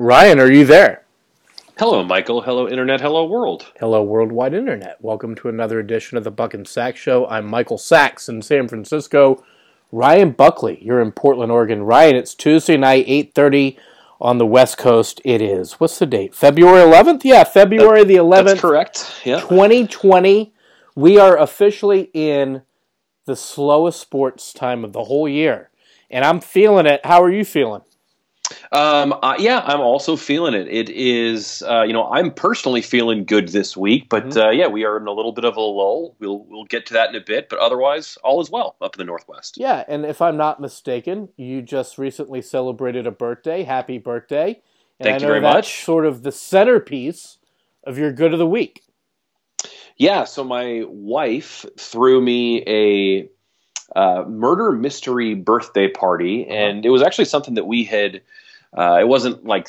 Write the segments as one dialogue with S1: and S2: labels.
S1: Ryan, are you there?
S2: Hello, Michael. Hello, Internet. Hello, world.
S1: Hello, worldwide Internet. Welcome to another edition of the Buck and Saks Show. I'm Michael Saks in San Francisco. Ryan Buckley, you're in Portland, Oregon. Ryan, it's Tuesday night, 8.30 on the West Coast. It is. What's the date? February 11th? Yeah, February the 11th.
S2: That's correct. Yeah.
S1: 2020. We are officially in the slowest sports time of the whole year. And I'm feeling it. How are you feeling?
S2: Um, uh, yeah, I'm also feeling it. It is, uh, you know, I'm personally feeling good this week, but
S1: Mm-hmm.
S2: uh, yeah, we are in a little bit of a lull. We'll we'll get to that in a bit, but otherwise, all is well up in the northwest.
S1: Yeah, and if I'm not mistaken, you just recently celebrated a birthday. Happy birthday. And
S2: Thank
S1: I
S2: you very
S1: that's
S2: much.
S1: sort of the centerpiece of your good of the week.
S2: Yeah, so my wife threw me a uh, murder mystery birthday party,
S1: Uh-huh.
S2: and it was actually something that we had. Uh, it wasn't like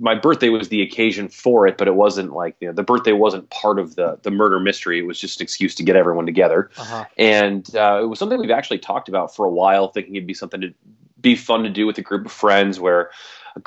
S2: my birthday was the occasion for it, but it wasn't like you know, the birthday wasn't part of the the murder mystery. It was just an excuse to get everyone together,
S1: Uh-huh.
S2: and uh, it was something we've actually talked about for a while, thinking it'd be something to be fun to do with a group of friends where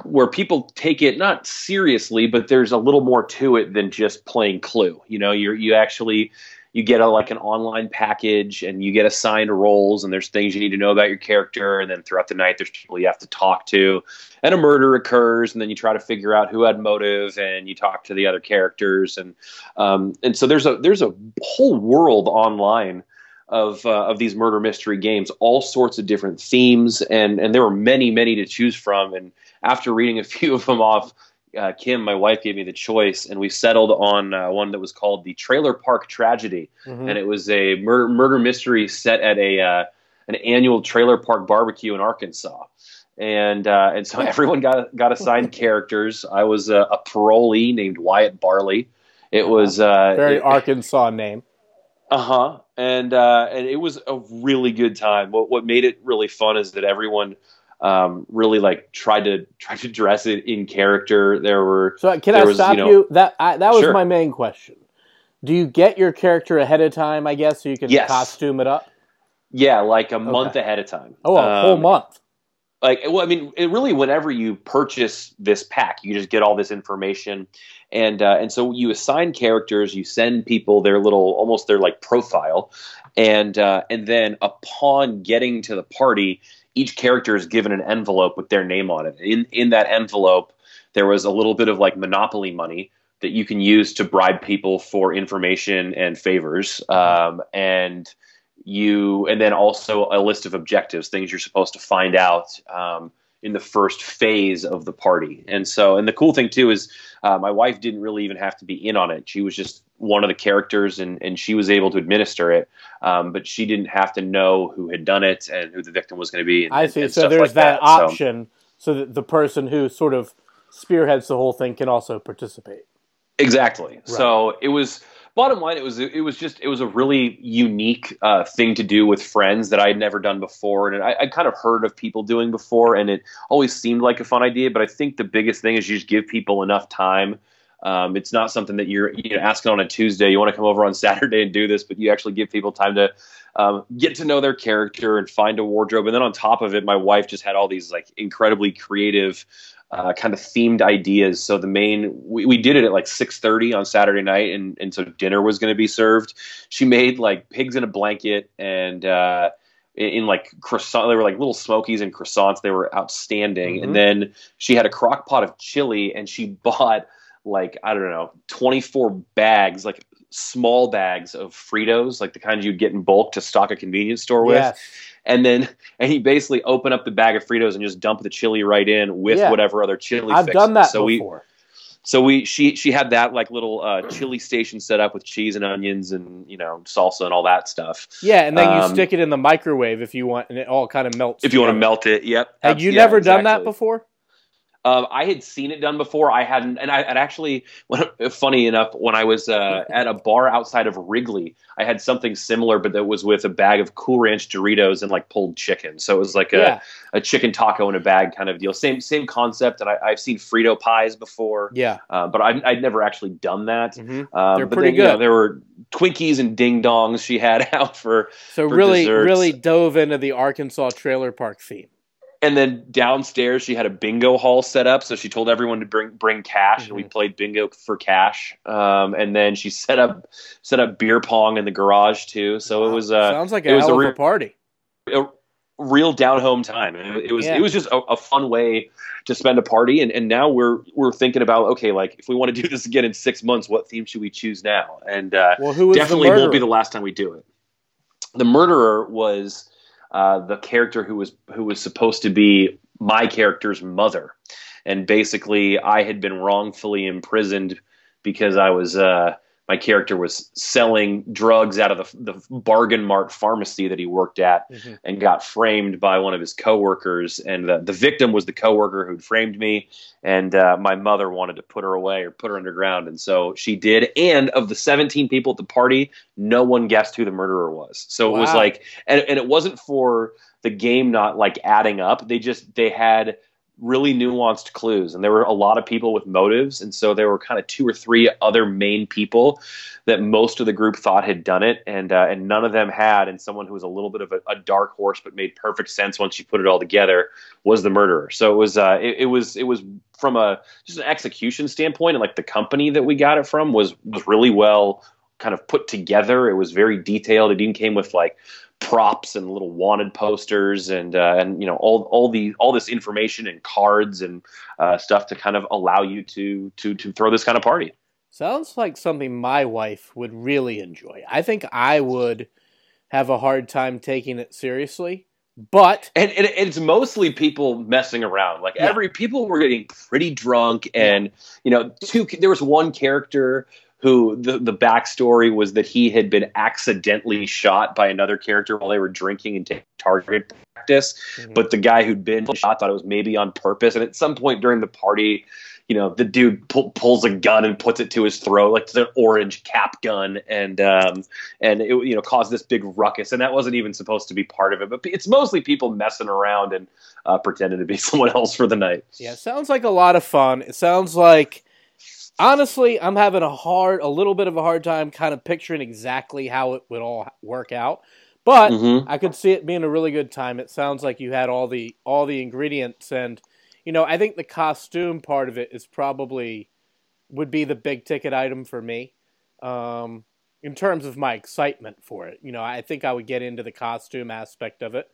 S2: where people take it not seriously, but there's a little more to it than just playing Clue. You know, you you actually you get a like an online package and you get assigned roles and there's things you need to know about your character and then throughout the night there's people you have to talk to and a murder occurs and then you try to figure out who had motive and you talk to the other characters and um, and so there's a there's a whole world online of uh, of these murder mystery games, all sorts of different themes, and and there were many many to choose from. And after reading a few of them off, uh, Kim, my wife, gave me the choice, and we settled on uh, one that was called the Trailer Park Tragedy,
S1: Mhm.
S2: and it was a murder murder mystery set at a uh, an annual trailer park barbecue in Arkansas. And uh, and so everyone got got assigned characters. I was a, a parolee named Wyatt Barley. It was uh,
S1: Very
S2: it-
S1: Arkansas name.
S2: uh huh. And uh, and it was a really good time. What what made it really fun is that everyone um, really like tried to tried to dress it in character. There were
S1: So can I
S2: was,
S1: stop
S2: you
S1: you? that I, that was
S2: Sure.
S1: my main question. Do you get your character ahead of time, I guess, so you can
S2: Yes.
S1: costume it up?
S2: yeah like a month
S1: Okay.
S2: ahead of time.
S1: Oh, a whole
S2: Um,
S1: month.
S2: like well i mean it really whenever you purchase this pack you just get all this information and uh, and so you assign characters you send people their little almost their like profile and uh, and then upon getting to the party each character is given an envelope with their name on it. In in that envelope there was a little bit of like monopoly money that you can use to bribe people for information and favors. Um, and you and then also a list of objectives things you're supposed to find out um, in the first phase of the party. And so and the cool thing too is uh, my wife didn't really even have to be in on it she was just one of the characters and, and she was able to administer it um, but she didn't have to know who had done it and who the victim was going to be and,
S1: I see. So there's
S2: like
S1: that,
S2: So-
S1: option so that the person who sort of spearheads the whole thing can also participate.
S2: Exactly. So it was bottom line. It was it was just it was a really unique uh, thing to do with friends that I had never done before, and I, I kind of heard of people doing before, and it always seemed like a fun idea. But I think the biggest thing is you just give people enough time. Um, it's not something that you're you know asking on a Tuesday. You want to come over on Saturday and do this, but you actually give people time to um, get to know their character and find a wardrobe. And then on top of it, my wife just had all these like incredibly creative uh, kind of themed ideas. So the main we, we did it at like six thirty on Saturday night, and and so dinner was going to be served. She made like pigs in a blanket and. Uh, in, in like croissant, they were like little smokies and croissants. They were outstanding.
S1: Mhm.
S2: And then she had a crock pot of chili, and she bought like I don't know, twenty four bags, like small bags of Fritos, like the kind you'd get in bulk to stock a convenience store with
S1: Yes.
S2: And then and he basically open up the bag of Fritos and just dump the chili right in with
S1: Yeah.
S2: whatever other chili.
S1: I've
S2: fixings.
S1: done that
S2: so
S1: before.
S2: we so we she she had that like little uh, chili station set up with cheese and onions and you know salsa and all that stuff.
S1: yeah, and then you
S2: um,
S1: stick it in the microwave if you want, and it all kind of melts.
S2: If you want to melt it, yep.
S1: Have you
S2: Yeah,
S1: never done that before?
S2: Um, I had seen it done before. I hadn't, and I had actually. When, funny enough, when I was uh, at a bar outside of Wrigley, I had something similar, but that was with a bag of Cool Ranch Doritos and like pulled chicken. So it was like a,
S1: Yeah.
S2: a chicken taco in a bag kind of deal. Same same concept. And I, I've seen Frito pies before,
S1: Yeah.
S2: uh, but I've, I'd never actually done that.
S1: hmm
S2: Um,
S1: They're
S2: but
S1: pretty
S2: then, you know,
S1: good.
S2: there were Twinkies and Ding Dongs she had out for
S1: So
S2: For
S1: really,
S2: desserts.
S1: really dove into the Arkansas trailer park theme.
S2: And then downstairs she had a bingo hall set up. So she told everyone to bring bring cash. Mm-hmm. and we mm-hmm. played bingo for cash. Um, and then she set up set up beer pong in the garage too. So wow. it was uh,
S1: sounds like a it was a, re- party.
S2: a real down home time. It, it was yeah. it was just a, a, fun way to spend a party. And, and now we're we're thinking about okay like if we want to do this again in six months what theme should we choose now? And uh, well, who definitely won't be the last time we do it. The murderer was uh, the character who was who was supposed to be my character's mother, and basically I had been wrongfully imprisoned because I was uh, my character was selling drugs out of the, the bargain mart pharmacy that he worked at mm-hmm. and got framed by one of his coworkers. And the, the victim was the coworker who'd framed me. And uh, my mother wanted to put her away or put her underground. And so she did. And of the 17 people at the party no one guessed who the murderer was. So wow. it was like and, and it wasn't for the game not like adding up. They just they had really nuanced clues and there were a lot of people with motives and so there were kind of two or three other main people that most of the group thought had done it and uh, and none of them had and someone who was a little bit of a, a, dark horse but made perfect sense once you put it all together was the murderer. So it was uh, it, it was it was from a just an execution standpoint and like the company that we got it from was was really well kind of put together. It was very detailed. It even came with like props and little wanted posters and uh, and you know all all the all this information and cards and uh, stuff to kind of allow you to to to throw this kind of party.
S1: Sounds like something my wife would really enjoy. I think I would have a hard time taking it seriously, but
S2: and, and it's mostly people messing around. Like yeah. every people were getting pretty drunk, and you know, two. There was one character who the, the backstory was that he had been accidentally shot by another character while they were drinking and taking target practice. Mm-hmm. But the guy who'd been shot thought it was maybe on purpose. And at some point during the party, you know, the dude pu- pulls a gun and puts it to his throat, like it's an orange cap gun, and um, and it you know caused this big ruckus. And that wasn't even supposed to be part of it, but it's mostly people messing around and uh, pretending to be someone else for the night.
S1: Yeah, sounds like a lot of fun. It sounds like honestly, I'm having a hard, a little bit of a hard time kind of picturing exactly how it would all work out. But mm-hmm. I could see it being a really good time. It sounds like you had all the all the ingredients, and you know, I think the costume part of it is probably would be the big ticket item for me. Um, in terms of my excitement for it, you know, I think I would get into the costume aspect of it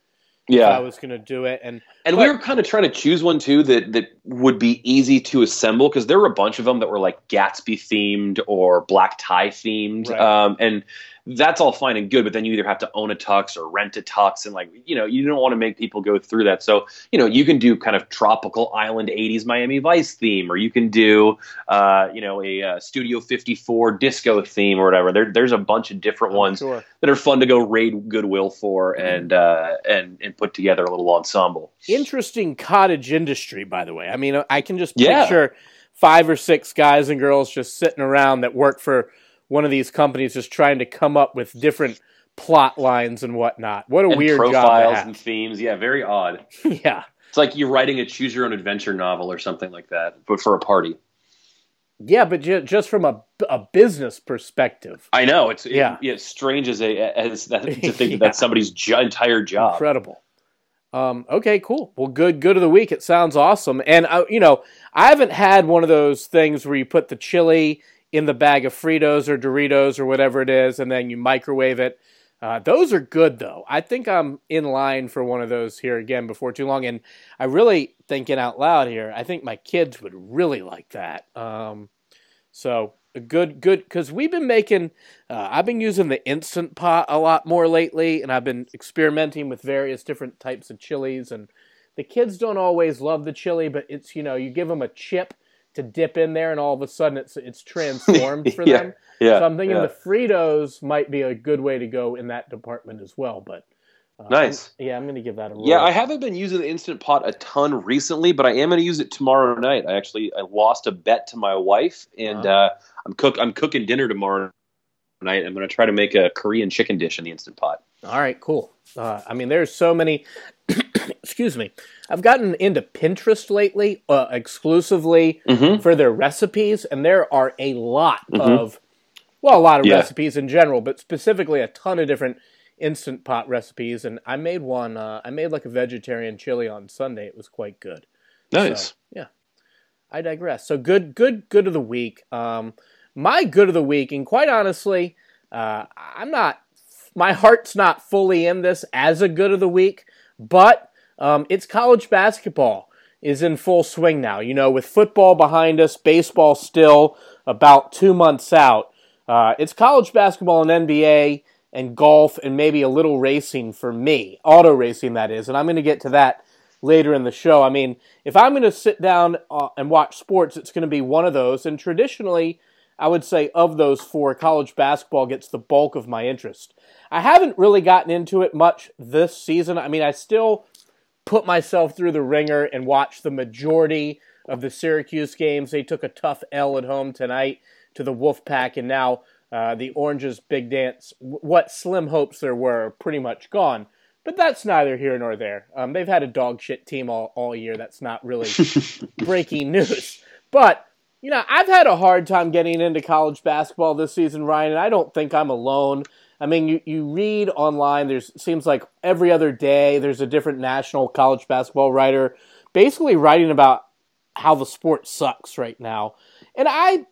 S1: yeah. I was going to do it. And
S2: and but, we were kind of trying to choose one too that that would be easy to assemble because there were a bunch of them that were like Gatsby themed or black tie themed, right. um, and that's all fine and good, but then you either have to own a tux or rent a tux, and like you know you don't want to make people go through that. So you know you can do kind of tropical island '80s Miami Vice theme, or you can do uh, you know a, a, Studio 54 disco theme or whatever. There, there's a bunch of different oh, ones sure. that are fun to go raid Goodwill for mm-hmm. and uh, and and put together a little ensemble.
S1: Interesting cottage industry, by the way. I mean, I can just picture yeah. five or six guys and girls just sitting around that work for one of these companies just trying to come up with different plot lines and whatnot. What a
S2: and
S1: weird
S2: profiles and themes. Yeah, very odd.
S1: yeah,
S2: it's like you're writing a choose your own adventure novel or something like that, but for a party.
S1: Yeah, but just from a, a business perspective.
S2: I know it's yeah, it, it's strange as a as that, to think yeah. that that's somebody's jo- entire job.
S1: Incredible. Um, okay, cool. Well, good. Good of the week. It sounds awesome. And uh, you know, I haven't had one of those things where you put the chili in the bag of Fritos or Doritos or whatever it is, and then you microwave it. Uh, those are good though. I think I'm in line for one of those here again before too long, and I really thinking out loud here. I think my kids would really like that. Um, so good, good because we've been making. Uh, I've been using the instant pot a lot more lately, and I've been experimenting with various different types of chilies. And the kids don't always love the chili, but it's you know you give them a chip to dip in there, and all of a sudden it's it's transformed for
S2: yeah,
S1: them.
S2: Yeah,
S1: so I'm thinking
S2: yeah.
S1: the Fritos might be a good way to go in that department as well. But
S2: uh, nice.
S1: I'm, yeah, I'm going to give that a roll.
S2: Yeah, I haven't been using the instant pot a ton recently, but I am going to use it tomorrow night. I actually I lost a bet to my wife, and uh-huh. uh, I'm cook I'm cooking dinner tomorrow night. I'm going to try to make a Korean chicken dish in the instant pot.
S1: All right, cool. Uh, I mean, there's so many. excuse me. I've gotten into Pinterest lately, uh, exclusively mm-hmm. for their recipes, and there are a lot mm-hmm. of, well, a lot of yeah. recipes in general, but specifically a ton of different instant pot recipes, and I made one. Uh, I made like a vegetarian chili on Sunday. It was quite good.
S2: Nice.
S1: So, yeah. I digress. So good, good, good of the week. Um, my good of the week, and quite honestly, uh, I'm not. My heart's not fully in this as a good of the week, but um, it's college basketball is in full swing now. You know, with football behind us, baseball still about two months out. Uh, it's college basketball and NBA and golf and maybe a little racing for me, auto racing that is, and I'm going to get to that later in the show. I mean, if I'm going to sit down uh, and watch sports, it's going to be one of those. And traditionally, I would say of those four, college basketball gets the bulk of my interest. I haven't really gotten into it much this season. I mean, I still put myself through the ringer and watch the majority of the Syracuse games. They took a tough L at home tonight to the Wolfpack, and now uh, the Orange's big dance, what slim hopes there were, are pretty much gone. But that's neither here nor there. Um, they've had a dog shit team all, all year. That's not really breaking news. But, you know, I've had a hard time getting into college basketball this season, Ryan, and I don't think I'm alone. I mean, you, you read online, there's seems like every other day there's a different national college basketball writer basically writing about how the sport sucks right now. And I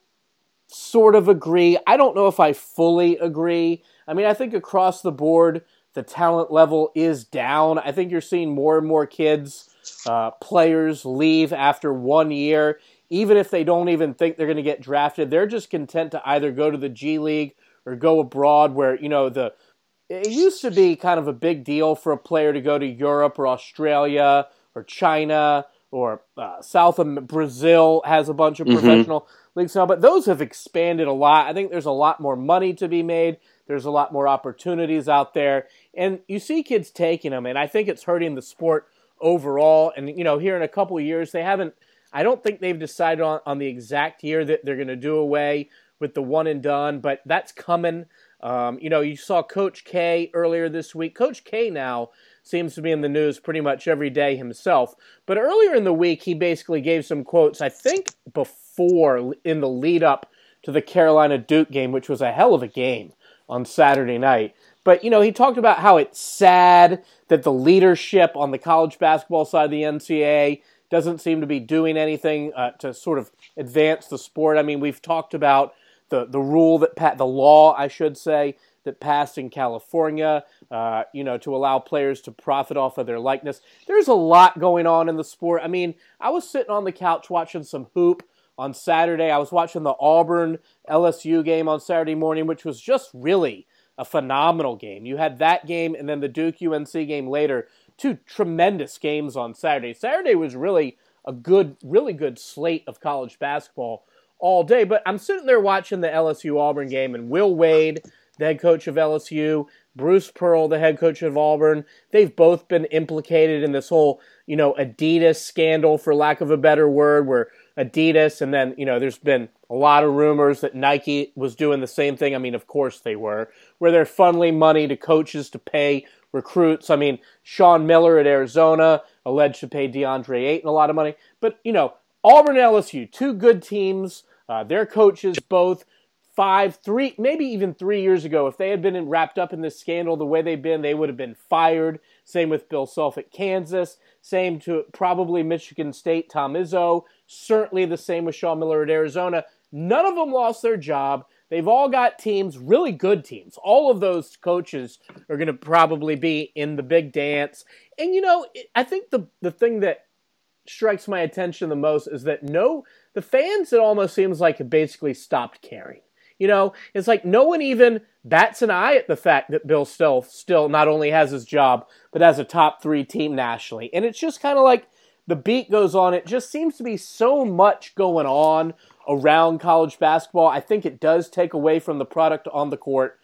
S1: sort of agree. I don't know if I fully agree. I mean, I think across the board, the talent level is down. I think you're seeing more and more kids, uh, players leave after one year, even if they don't even think they're going to get drafted. They're just content to either go to the G League or go abroad, where you know the it used to be kind of a big deal for a player to go to Europe or Australia or China or uh, South of Brazil has a bunch of mm-hmm. professional leagues now, but those have expanded a lot. I think there's a lot more money to be made. There's a lot more opportunities out there, and you see kids taking them, and I think it's hurting the sport overall. And you know, here in a couple of years, they haven't. I don't think they've decided on, on the exact year that they're going to do away with the one and done, but that's coming. Um, you know, you saw Coach K earlier this week. Coach K now seems to be in the news pretty much every day himself. But earlier in the week, he basically gave some quotes, I think before in the lead up to the Carolina Duke game, which was a hell of a game on Saturday night. But, you know, he talked about how it's sad that the leadership on the college basketball side of the NCAA doesn't seem to be doing anything uh, to sort of advance the sport. I mean, we've talked about the, the rule that, pa- the law, I should say, that passed in California, uh, you know, to allow players to profit off of their likeness. There's a lot going on in the sport. I mean, I was sitting on the couch watching some hoop on Saturday. I was watching the Auburn LSU game on Saturday morning, which was just really a phenomenal game. You had that game and then the Duke UNC game later. Two tremendous games on Saturday. Saturday was really a good, really good slate of college basketball all day. But I'm sitting there watching the LSU Auburn game, and Will Wade, the head coach of LSU, Bruce Pearl, the head coach of Auburn, they've both been implicated in this whole, you know, Adidas scandal, for lack of a better word, where Adidas, and then, you know, there's been a lot of rumors that Nike was doing the same thing. I mean, of course they were, where they're funneling money to coaches to pay recruits. I mean, Sean Miller at Arizona alleged to pay DeAndre Ayton a lot of money. But, you know, Auburn LSU, two good teams. Uh, their coaches both five, three, maybe even three years ago, if they had been wrapped up in this scandal the way they've been, they would have been fired. Same with Bill Self at Kansas. Same to probably Michigan State, Tom Izzo. Certainly the same with Sean Miller at Arizona. None of them lost their job. They've all got teams, really good teams. All of those coaches are going to probably be in the big dance. And, you know, I think the, the thing that strikes my attention the most is that no, the fans, it almost seems like basically stopped caring. You know, it's like no one even bats an eye at the fact that Bill still still not only has his job, but has a top three team nationally. And it's just kind of like the beat goes on. It just seems to be so much going on around college basketball. I think it does take away from the product on the court.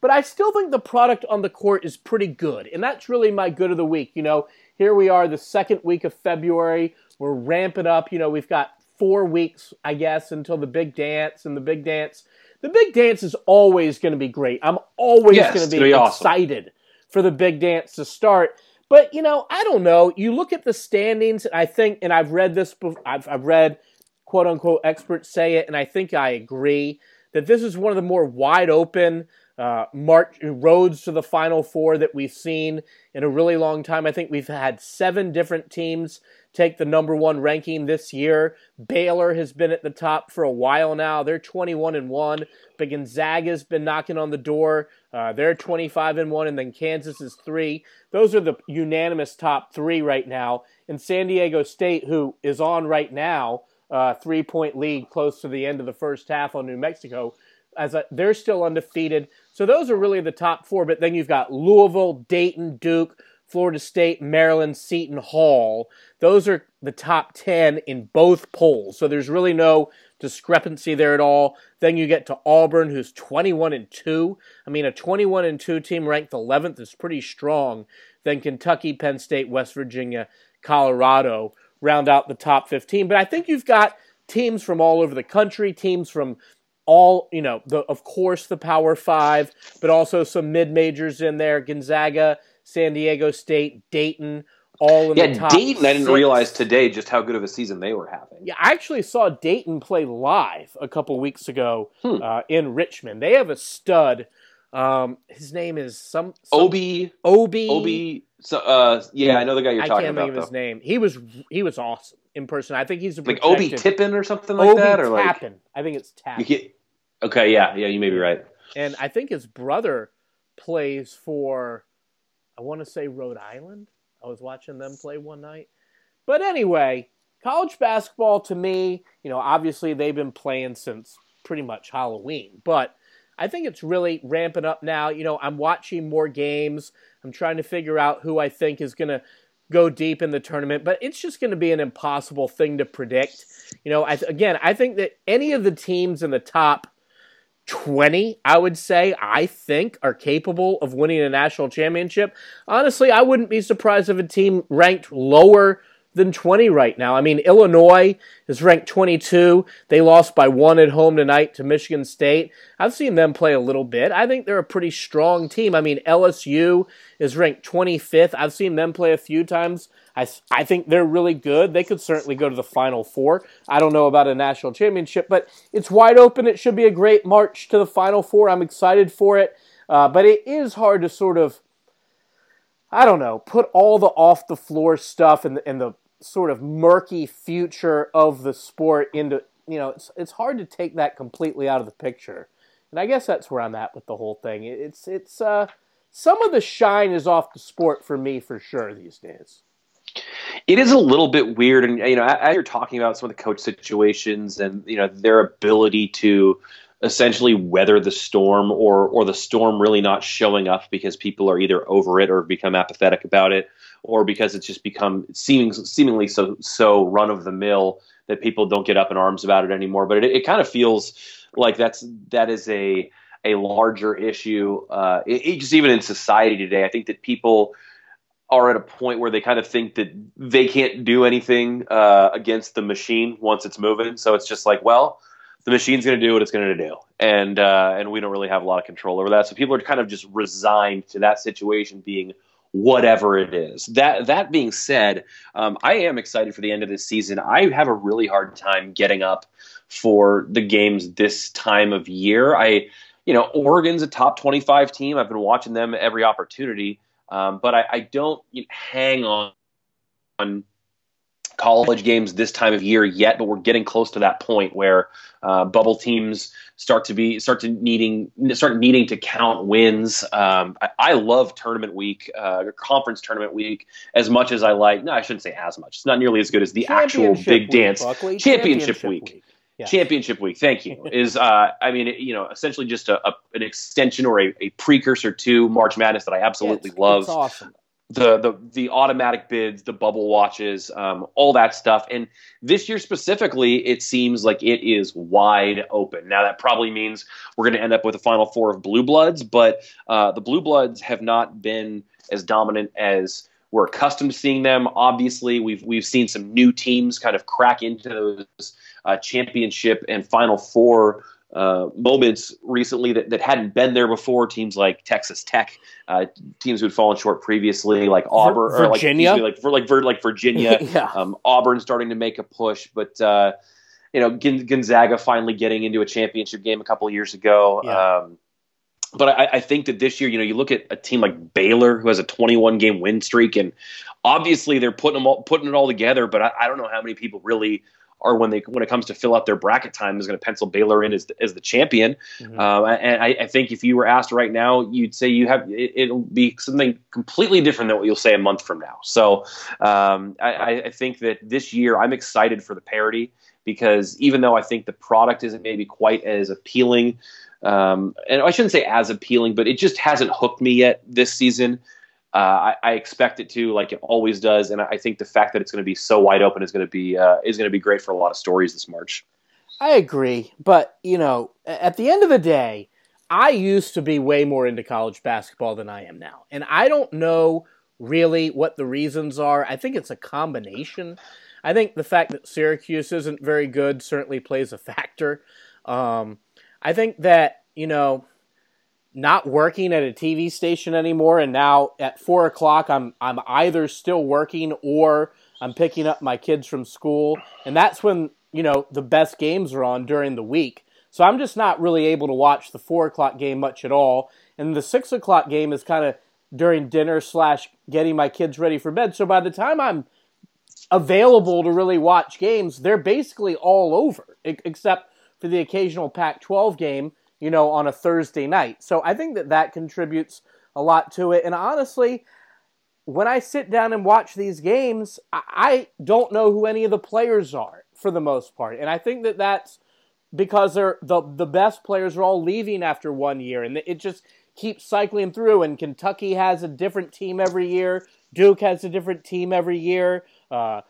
S1: But I still think the product on the court is pretty good. And that's really my good of the week. You know, here we are, the second week of February. We're ramping up. You know, we've got four weeks, I guess, until the big dance. And the big dance the big dance is always going to be great. I'm always yes, going to be, be excited awesome. for the big dance to start. But you know, I don't know. You look at the standings, and I think, and I've read this. I've, I've read quote unquote experts say it, and I think I agree that this is one of the more wide open uh, march roads to the Final Four that we've seen in a really long time. I think we've had seven different teams take the number one ranking this year. Baylor has been at the top for a while now. They're 21 and one, but Gonzaga's been knocking on the door. Uh, they're 25 and one, and then Kansas is three. Those are the unanimous top three right now. And San Diego State, who is on right now, uh, three point lead close to the end of the first half on New Mexico. As a, they're still undefeated, so those are really the top four. But then you've got Louisville, Dayton, Duke, Florida State, Maryland, Seton Hall. Those are the top 10 in both polls. So there's really no discrepancy there at all. Then you get to Auburn, who's 21 and 2. I mean, a 21 and 2 team ranked 11th is pretty strong. Then Kentucky, Penn State, West Virginia, Colorado round out the top 15. But I think you've got teams from all over the country, teams from all, you know, the, of course, the Power Five, but also some mid majors in there Gonzaga, San Diego State, Dayton, all in
S2: yeah,
S1: the top.
S2: Dayton. I didn't realize today just how good of a season they were having.
S1: Yeah, I actually saw Dayton play live a couple weeks ago
S2: Hmm.
S1: uh, in Richmond. They have a stud. Um, his name is some, some
S2: Obi,
S1: Obi.
S2: Obi. So, uh, yeah, I know the guy you're
S1: I
S2: talking
S1: can't
S2: about.
S1: think of his name. He was he was awesome in person. I think he's a
S2: Like Obi Tippin or something like
S1: Obi
S2: that, or like
S1: Tappin. I think it's Tappin.
S2: Okay, yeah, yeah, you may be right.
S1: and I think his brother plays for, I want to say Rhode Island. I was watching them play one night. But anyway, college basketball to me, you know, obviously they've been playing since pretty much Halloween, but I think it's really ramping up now. You know, I'm watching more games. I'm trying to figure out who I think is going to go deep in the tournament, but it's just going to be an impossible thing to predict. You know, I again, I think that any of the teams in the top 20, I would say, I think, are capable of winning a national championship. Honestly, I wouldn't be surprised if a team ranked lower than 20 right now. I mean, Illinois is ranked 22. They lost by one at home tonight to Michigan State. I've seen them play a little bit. I think they're a pretty strong team. I mean, LSU is ranked 25th. I've seen them play a few times. I, I think they're really good. They could certainly go to the Final Four. I don't know about a national championship, but it's wide open. It should be a great march to the Final Four. I'm excited for it. Uh, but it is hard to sort of, I don't know, put all the off the floor stuff and the, and the sort of murky future of the sport into, you know, it's, it's hard to take that completely out of the picture. And I guess that's where I'm at with the whole thing. It's, it's, uh, some of the shine is off the sport for me for sure these days.
S2: It is a little bit weird, and you know, as you're talking about some of the coach situations and you know their ability to essentially weather the storm, or or the storm really not showing up because people are either over it or become apathetic about it, or because it's just become seeming seemingly so so run of the mill that people don't get up in arms about it anymore. But it, it kind of feels like that's that is a a larger issue. Uh, it, just even in society today, I think that people are at a point where they kind of think that they can't do anything uh, against the machine once it's moving. So it's just like, well, the machine's going to do what it's going to do, and uh, and we don't really have a lot of control over that. So people are kind of just resigned to that situation being whatever it is. That that being said, um, I am excited for the end of this season. I have a really hard time getting up for the games this time of year. I, you know, Oregon's a top twenty-five team. I've been watching them every opportunity. Um, but I, I don't you know, hang on, on college games this time of year yet. But we're getting close to that point where uh, bubble teams start to be start to needing start needing to count wins. Um, I, I love tournament week, uh, conference tournament week as much as I like. No, I shouldn't say as much. It's not nearly as good as the actual big
S1: week,
S2: dance.
S1: Buckley.
S2: Championship week.
S1: Yeah.
S2: Championship week, thank you. Is uh, I mean, you know, essentially just a, a an extension or a, a precursor to March Madness that I absolutely
S1: It's-
S2: love
S1: It's awesome.
S2: The the the automatic bids, the bubble watches, um, all that stuff. And this year specifically, it seems like it is wide open. Now that probably means we're going to end up with a final four of blue bloods, but uh, the blue bloods have not been as dominant as we're accustomed to seeing them. Obviously, we've we've seen some new teams kind of crack into those uh, championship and final four uh, moments recently that, that hadn't been there before. Teams like Texas Tech, uh, teams who had fallen short previously, like Auburn, or like
S1: Virginia?
S2: me, like for like Vir- like Virginia,
S1: yeah.
S2: um, Auburn starting to make a push, but uh, you know Gon- Gonzaga finally getting into a championship game a couple years ago.
S1: Yeah.
S2: Um, but I, I, think that this year, you know, you look at a team like Baylor who has a 21 game win streak, and obviously they're putting them all, putting it all together. But I, I don't know how many people really are when they when it comes to fill out their bracket time is going to pencil Baylor in as the, as the champion. Mm-hmm. Uh, and I, I, think if you were asked right now, you'd say you have it, will be something completely different than what you'll say a month from now. So um, I, I think that this year I'm excited for the parity because even though I think the product isn't maybe quite as appealing um, and I shouldn't say as appealing, but it just hasn't hooked me yet this season. Uh, I, I, expect it to, like it always does, and I think the fact that it's going to be so wide open is going to be uh, is going to be great for a lot of stories this March.
S1: I agree, but you know, at the end of the day, I used to be way more into college basketball than I am now, and I don't know really what the reasons are. I think it's a combination. I think the fact that Syracuse isn't very good certainly plays a factor. Um, I think that, you know, not working at a TV station anymore, and now at four o'clock, I'm I'm either still working or I'm picking up my kids from school, and that's when you know the best games are on during the week. So I'm just not really able to watch the four o'clock game much at all, and the six o'clock game is kind of during dinner slash getting my kids ready for bed. So by the time I'm available to really watch games, they're basically all over, except for the occasional Pac 12 game, you know, on a Thursday night. So I think that that contributes a lot to it. And honestly, when I sit down and watch these games, I don't know who any of the players are for the most part. And I think that that's because they're the the best players are all leaving after one year and it just keeps cycling through and Kentucky has a different team every year, Duke has a different team every year. Uh,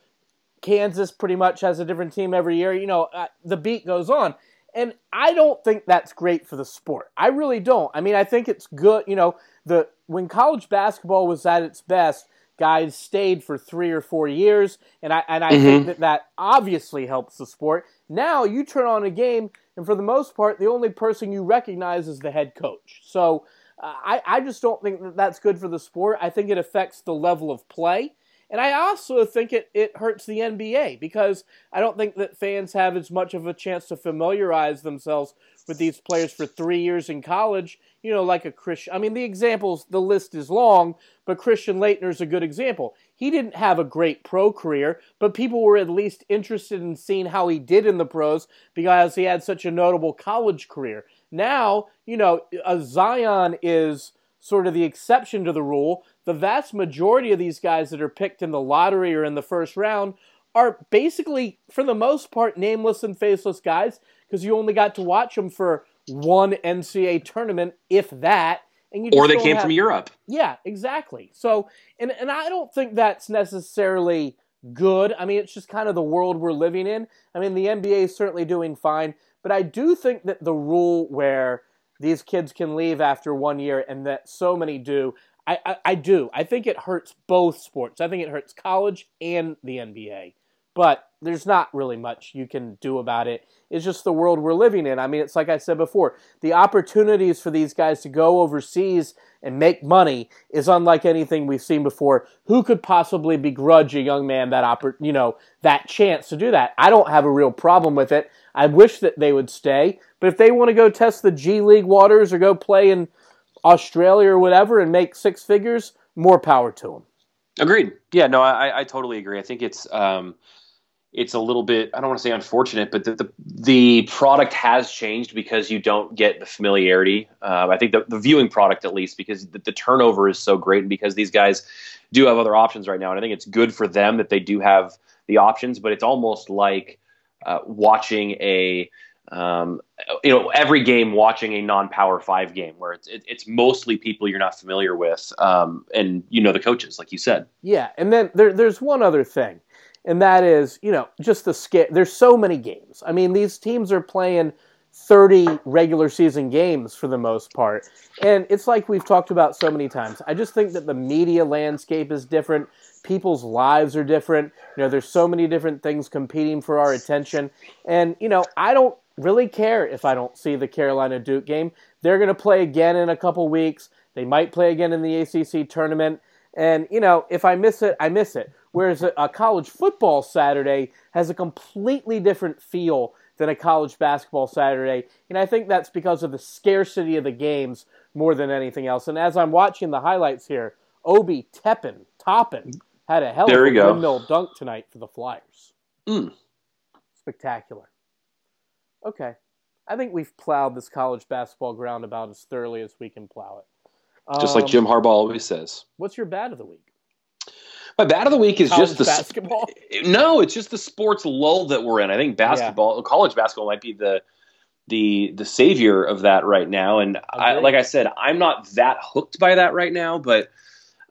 S1: Kansas pretty much has a different team every year. You know, uh, the beat goes on. And I don't think that's great for the sport. I really don't. I mean, I think it's good, you know, the when college basketball was at its best, guys stayed for 3 or 4 years, and I and I mm-hmm. think that that obviously helps the sport. Now you turn on a game and for the most part the only person you recognize is the head coach. So, uh, I I just don't think that that's good for the sport. I think it affects the level of play. And I also think it, it hurts the NBA because I don't think that fans have as much of a chance to familiarize themselves with these players for three years in college. You know, like a Christian. I mean, the examples, the list is long, but Christian Laettner is a good example. He didn't have a great pro career, but people were at least interested in seeing how he did in the pros because he had such a notable college career. Now, you know, a Zion is sort of the exception to the rule. The vast majority of these guys that are picked in the lottery or in the first round are basically, for the most part, nameless and faceless guys because you only got to watch them for one NCAA tournament, if that.
S2: And you or they came have, from Europe.
S1: Yeah, exactly. So, and and I don't think that's necessarily good. I mean, it's just kind of the world we're living in. I mean, the NBA is certainly doing fine, but I do think that the rule where these kids can leave after one year and that so many do. I, I, I, do. I think it hurts both sports. I think it hurts college and the NBA. But there's not really much you can do about it. It's just the world we're living in. I mean, it's like I said before the opportunities for these guys to go overseas and make money is unlike anything we've seen before. Who could possibly begrudge a young man that oppor- you know that chance to do that? I don't have a real problem with it. I wish that they would stay, but if they want to go test the G League waters or go play in Australia or whatever and make six figures, more power to them.
S2: Agreed. Yeah, no, I, I totally agree. I think it's um, it's a little bit I don't want to say unfortunate, but the, the, the product has changed because you don't get the familiarity. Uh, I think the, the viewing product at least because the, the, turnover is so great and because these guys do have other options right now, and I think it's good for them that they do have the options. But it's almost like uh, watching a um, you know every game watching a non-power five game where it's it, it's mostly people you're not familiar with um, and you know the coaches like you said
S1: yeah and then there, there's one other thing and that is, you know, just the scale. There's so many games. I mean, these teams are playing 30 regular season games for the most part. And it's like we've talked about so many times. I just think that the media landscape is different. People's lives are different. You know, there's so many different things competing for our attention. And, you know, I don't really care if I don't see the Carolina Duke game. They're going to play again in a couple weeks. They might play again in the ACC tournament. And, you know, if I miss it, I miss it. Whereas a, a college football Saturday has a completely different feel than a college basketball Saturday. And I think that's because of the scarcity of the games more than anything else. And as I'm watching the highlights here, Obi Teppin, Toppin had a hell of a
S2: go.
S1: windmill dunk tonight for the Flyers.
S2: Mm.
S1: Spectacular. Okay. I think we've plowed this college basketball ground about as thoroughly as we can plow it.
S2: Just like
S1: Um,
S2: Jim Harbaugh always says.
S1: What's your bad of the week?
S2: My bad of the week is
S1: College
S2: just the
S1: basketball.
S2: No, it's just the sports lull that we're in. I think basketball, college basketball, might be the the the savior of that right now. And I, like I said, I'm not that hooked by that right now. But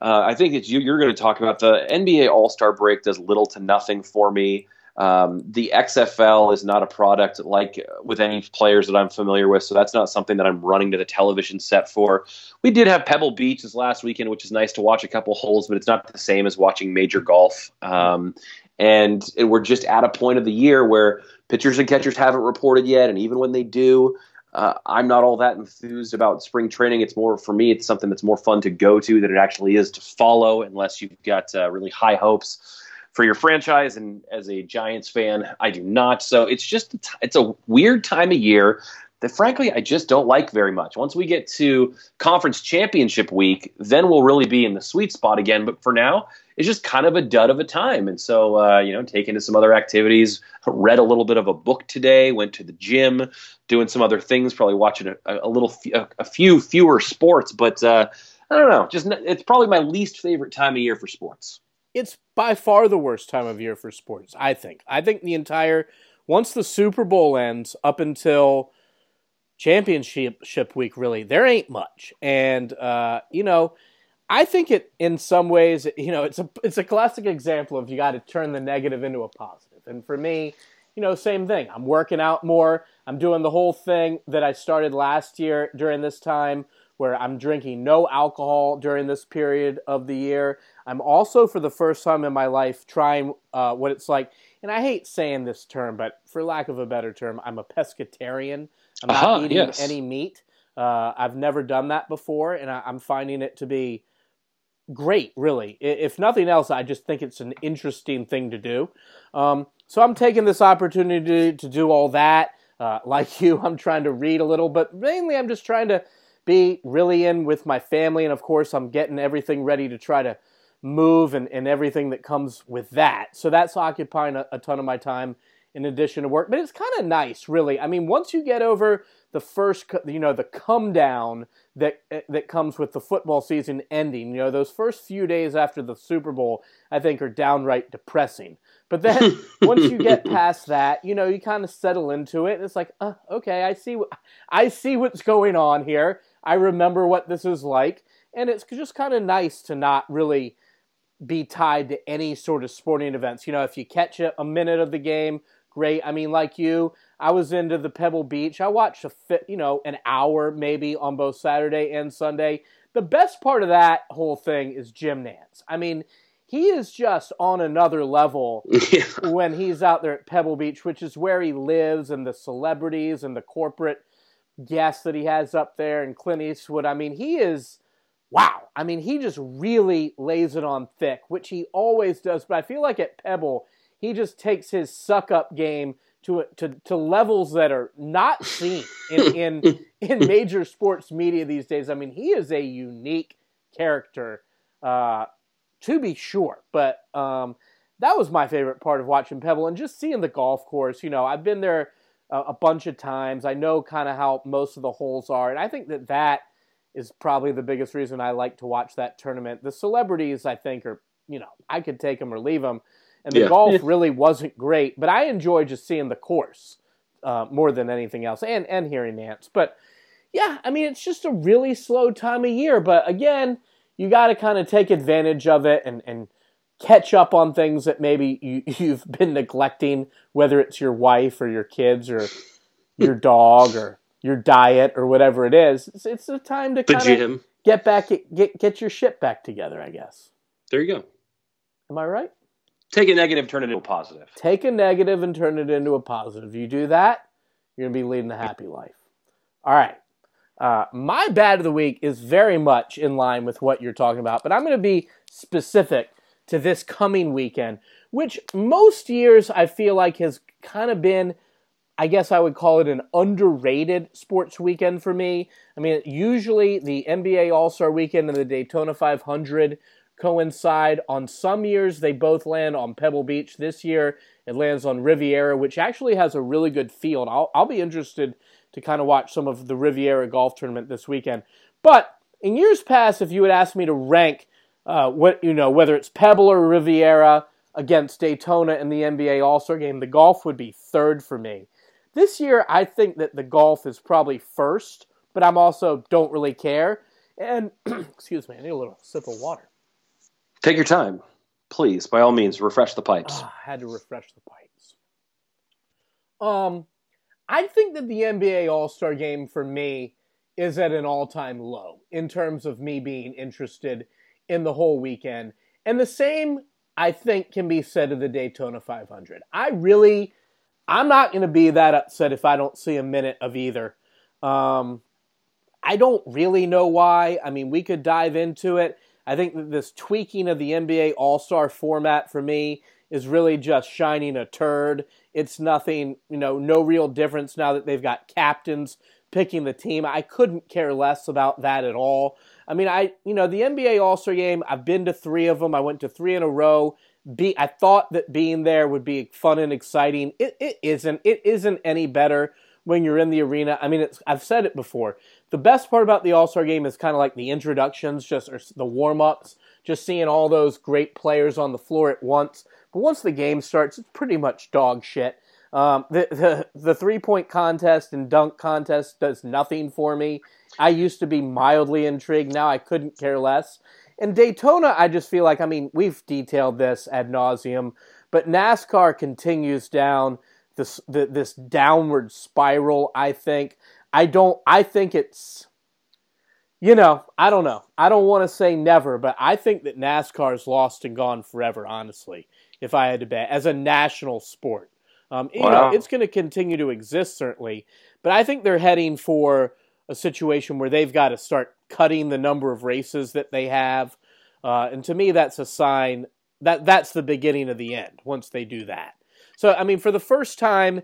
S2: uh, I think it's you, you're going to talk about the NBA All Star break does little to nothing for me. Um, the XFL is not a product like with any players that I'm familiar with, so that's not something that I'm running to the television set for. We did have Pebble Beach this last weekend, which is nice to watch a couple holes, but it's not the same as watching major golf. Um, and it- we're just at a point of the year where pitchers and catchers haven't reported yet, and even when they do, uh, I'm not all that enthused about spring training. It's more for me, it's something that's more fun to go to than it actually is to follow, unless you've got uh, really high hopes for your franchise. And as a Giants fan, I do not. So it's just it's a weird time of year that frankly I just don't like very much. Once we get to conference championship week, then we'll really be in the sweet spot again. But for now, it's just kind of a dud of a time. And so, uh, you know, taking to some other activities, read a little bit of a book today, went to the gym, doing some other things, probably watching a, a little, a few fewer sports. But uh, I don't know, just it's probably my least favorite time of year for sports.
S1: It's by far the worst time of year for sports. I think. I think the entire once the Super Bowl ends up until championship week, really there ain't much. And uh, you know, I think it in some ways, you know, it's a it's a classic example of you got to turn the negative into a positive. And for me, you know, same thing. I'm working out more. I'm doing the whole thing that I started last year during this time where I'm drinking no alcohol during this period of the year. I'm also, for the first time in my life, trying uh, what it's like. And I hate saying this term, but for lack of a better term, I'm a pescatarian. I'm not eating
S2: yes.
S1: any meat. Uh, I've never done that before, and I, I'm finding it to be great, really. If nothing else, I just think it's an interesting thing to do. Um, so I'm taking this opportunity to do all that. Uh, like you, I'm trying to read a little, but mainly I'm just trying to be really in with my family. And of course, I'm getting everything ready to try to move and, and everything that comes with that. So that's occupying a, a ton of my time in addition to work. But it's kind of nice, really. I mean, once you get over the first, you know, the come down that that comes with the football season ending, you know, those first few days after the Super Bowl, I think are downright depressing. But then once you get past that, you know, you kind of settle into it. And it's like, uh, okay, I see, what, I see what's going on here. I remember what this is like, and it's just kind of nice to not really be tied to any sort of sporting events. You know, if you catch a, a minute of the game, great. I mean, like you, I was into the Pebble Beach. I watched a fit, you know, an hour maybe on both Saturday and Sunday. The best part of that whole thing is Jim Nantz. I mean, he is just on another level
S2: yeah.
S1: when he's out there at Pebble Beach, which is where he lives, and the celebrities and the corporate guests that he has up there, and Clint Eastwood. I mean, he is wow. I mean, he just really lays it on thick, which he always does. But I feel like at Pebble, he just takes his suck up game to to to levels that are not seen in in, in major sports media these days. I mean, he is a unique character, uh, to be sure. But um, that was my favorite part of watching Pebble and just seeing the golf course. You know, I've been there a, a bunch of times. I know kind of how most of the holes are, and I think that that is probably the biggest reason I like to watch that tournament. The celebrities, I think, are you know I could take them or leave them, and the
S2: Yeah.
S1: golf really wasn't great. But I enjoy just seeing the course uh, more than anything else, and and hearing Nantz. But yeah, I mean it's just a really slow time of year. But again, you got to kind of take advantage of it and and catch up on things that maybe you, you've been neglecting, whether it's your wife or your kids or your dog or your diet or whatever it is. It's, it's a time to kind of get back, get get your shit back together. I guess.
S2: There you go.
S1: Am I right?
S2: Take a negative, turn it into a positive.
S1: Take a negative and turn it into a positive. You do that, you're gonna be leading a happy life. All right. Uh, my bad of the week is very much in line with what you're talking about, but I'm going to be specific to this coming weekend, which most years I feel like has kind of been, I guess I would call it an underrated sports weekend for me. I mean, usually the NBA All Star Weekend and the Daytona 500 coincide. On some years, they both land on Pebble Beach. This year, it lands on Riviera, which actually has a really good field. I'll, I'll be interested to kind of watch some of the Riviera golf tournament this weekend. But in years past, if you had asked me to rank uh, what you know, whether it's Pebble or Riviera against Daytona in the NBA All Star game, the golf would be third for me. This year, I think that the golf is probably first, but I'm also don't really care. And excuse me, I need a little sip of water.
S2: Take your time, please. By all means, refresh the pipes.
S1: Ah, I had to refresh the pipes. Um, I think that the NBA All Star Game for me is at an all time low in terms of me being interested in the whole weekend, and the same I think can be said of the Daytona 500. I really, I'm not going to be that upset if I don't see a minute of either. Um, I don't really know why. I mean, we could dive into it. I think that this tweaking of the NBA All Star format for me is really just shining a turd. It's nothing, you know, no real difference now that they've got captains picking the team. I couldn't care less about that at all. I mean, I, you know, the NBA All Star game, I've been to three of them. I went to three in a row. Be, I thought that being there would be fun and exciting. It, it isn't. It isn't any better when you're in the arena. I mean, I've said it before. The best part about the All Star game is kind of like the introductions, just or the warm ups, just seeing all those great players on the floor at once. But once the game starts, it's pretty much dog shit. Um, the the, the three point contest and dunk contest does nothing for me. I used to be mildly intrigued. Now I couldn't care less. In Daytona, I just feel like I mean we've detailed this ad nauseum, but NASCAR continues down this the, this downward spiral. I think I don't. I think it's. You know, I don't know. I don't want to say never, but I think that NASCAR's lost and gone forever. Honestly, if I had to bet, as a national sport, um, wow. you know, it's going to continue to exist certainly, but I think they're heading for a situation where they've got to start cutting the number of races that they have, uh, and to me, that's a sign that that's the beginning of the end. Once they do that, so I mean, for the first time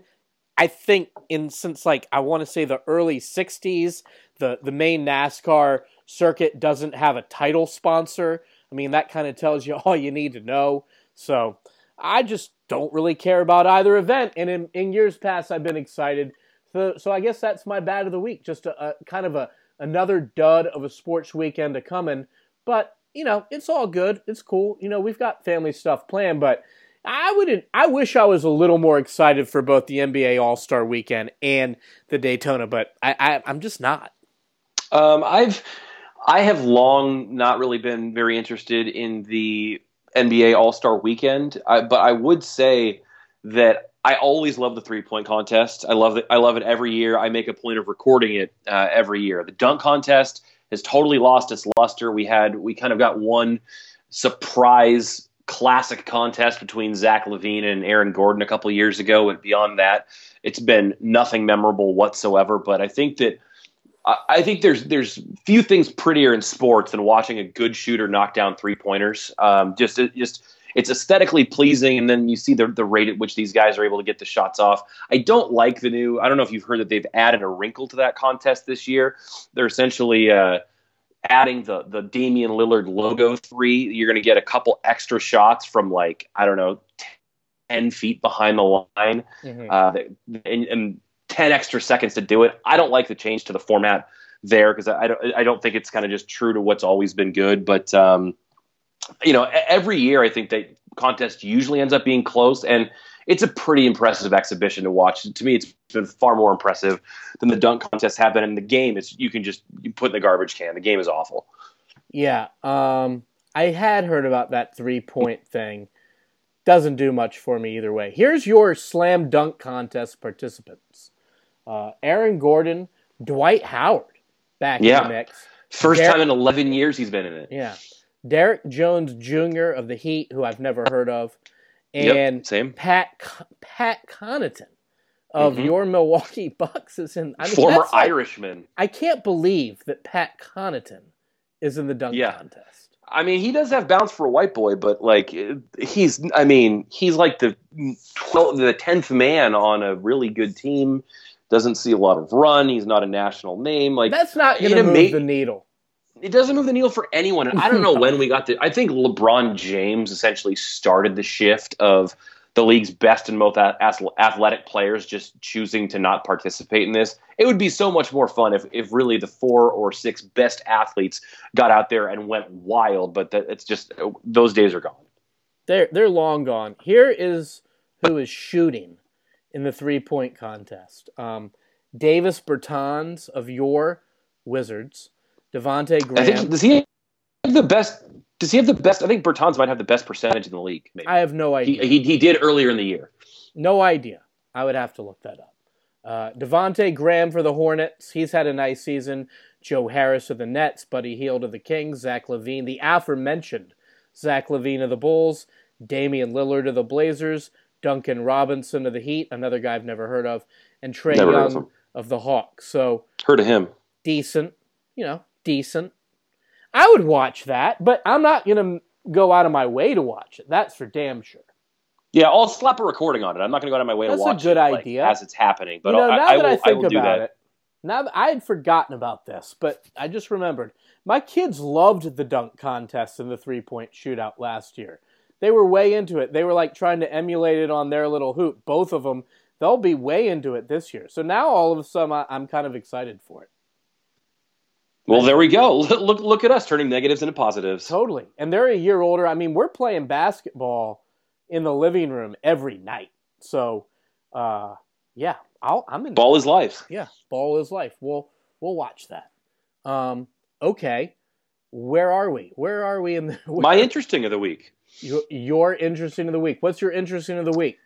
S1: I think in since like I want to say the early '60s, the the main NASCAR circuit doesn't have a title sponsor. I mean, that kind of tells you all you need to know. So I just don't really care about either event. And in, in years past, I've been excited. So, so I guess that's my bad of the week. Just a, a kind of a another dud of a sports weekend to coming. But you know, it's all good. It's cool. You know, we've got family stuff planned, but I wouldn't. I wish I was a little more excited for both the NBA All Star Weekend and the Daytona, but I, I I'm just not.
S2: Um, I've I have long not really been very interested in the NBA All Star Weekend, I, but I would say that I always love the three point contest. I love it. I love it every year. I make a point of recording it uh, every year. The dunk contest has totally lost its luster. We had we kind of got one surprise classic contest between Zach LaVine and Aaron Gordon a couple years ago, and beyond that, it's been nothing memorable whatsoever. But I think that I think there's there's few things prettier in sports than watching a good shooter knock down three pointers. Um, just just it's aesthetically pleasing, and then you see the the rate at which these guys are able to get the shots off. I don't like the new. I don't know if you've heard that they've added a wrinkle to that contest this year. They're essentially uh, adding the the Damian Lillard logo three, you're going to get a couple extra shots from like I don't know, ten feet behind the line, mm-hmm. uh, and, and, ten extra seconds to do it. I don't like the change to the format there because I, I, don't I don't think it's kind of just true to what's always been good. But um, you know, every year I think that contest usually ends up being close and it's a pretty impressive exhibition to watch. To me, it's been far more impressive than the dunk contests have been. In the game, it's you can just you put in the garbage can. The game is awful.
S1: Yeah, um, I had heard about that three point thing. Doesn't do much for me either way. Here's your slam dunk contest participants: uh, Aaron Gordon, Dwight Howard, back yeah. in the mix.
S2: First time in 11 years he's been in it.
S1: Yeah. Derrick Jones Jr. of the Heat, who I've never heard of and
S2: yep, same.
S1: Pat Pat Connaughton of mm-hmm. your Milwaukee Bucks is in.
S2: I mean, Former Irishman.
S1: I can't believe that Pat Connaughton is in the dunk yeah. contest.
S2: I mean, he does have bounce for a white boy, but like he's, I mean, he's like the 12, the tenth man on a really good team. Doesn't see a lot of run. He's not a national name. Like
S1: That's not going to move
S2: ama-
S1: the needle.
S2: It doesn't move the needle for anyone. And I don't know when we got the. I think LeBron James essentially started the shift of the league's best and most athletic players just choosing to not participate in this. It would be so much more fun if, if really the four or six best athletes got out there and went wild. But that, it's just those days are gone.
S1: They're they're long gone. Here is who is shooting in the three point contest. Um, Davis Bertans of your Wizards, Devonte Graham.
S2: I think does he have the best? Does he have the best? I think Bertans might have the best percentage in the league. Maybe
S1: I have no idea.
S2: he he did earlier in the year.
S1: No idea. I would have to look that up. Uh, Devonte Graham for the Hornets. He's had a nice season. Joe Harris of the Nets. Buddy Hield of the Kings. Zach LaVine, the aforementioned Zach LaVine of the Bulls. Damian Lillard of the Blazers. Duncan Robinson of the Heat, another guy I've never heard of, and Trae
S2: Never heard of
S1: Young of the Hawks. So
S2: Heard of him?
S1: decent, you know, decent. I would watch that, but I'm not going to go out of my way to watch it. That's for damn sure.
S2: Yeah, I'll slap a recording on it. I'm not going to go out of my way
S1: That's a
S2: to watch
S1: good
S2: it like,
S1: idea.
S2: as it's happening. But
S1: you know,
S2: I,
S1: now
S2: I
S1: that
S2: will,
S1: I think
S2: do
S1: about
S2: that.
S1: it, now that I had forgotten about this, but I just remembered my kids loved the dunk contest and the three point shootout last year. They were way into it. They were like trying to emulate it on their little hoop. Both of them, they'll be way into it this year. So now all of a sudden, I'm kind of excited for it.
S2: Well, there we go. Look, look at us turning negatives into positives.
S1: Totally. And they're a year older. I mean, we're playing basketball in the living room every night. So, uh, yeah, I'll, I'm in.
S2: Ball is life.
S1: Yeah, ball is life. We'll we'll watch that. Um, okay, where are we? Where are we in the,
S2: My interesting of the week.
S1: your, your interesting of the week? What's your interesting of the week?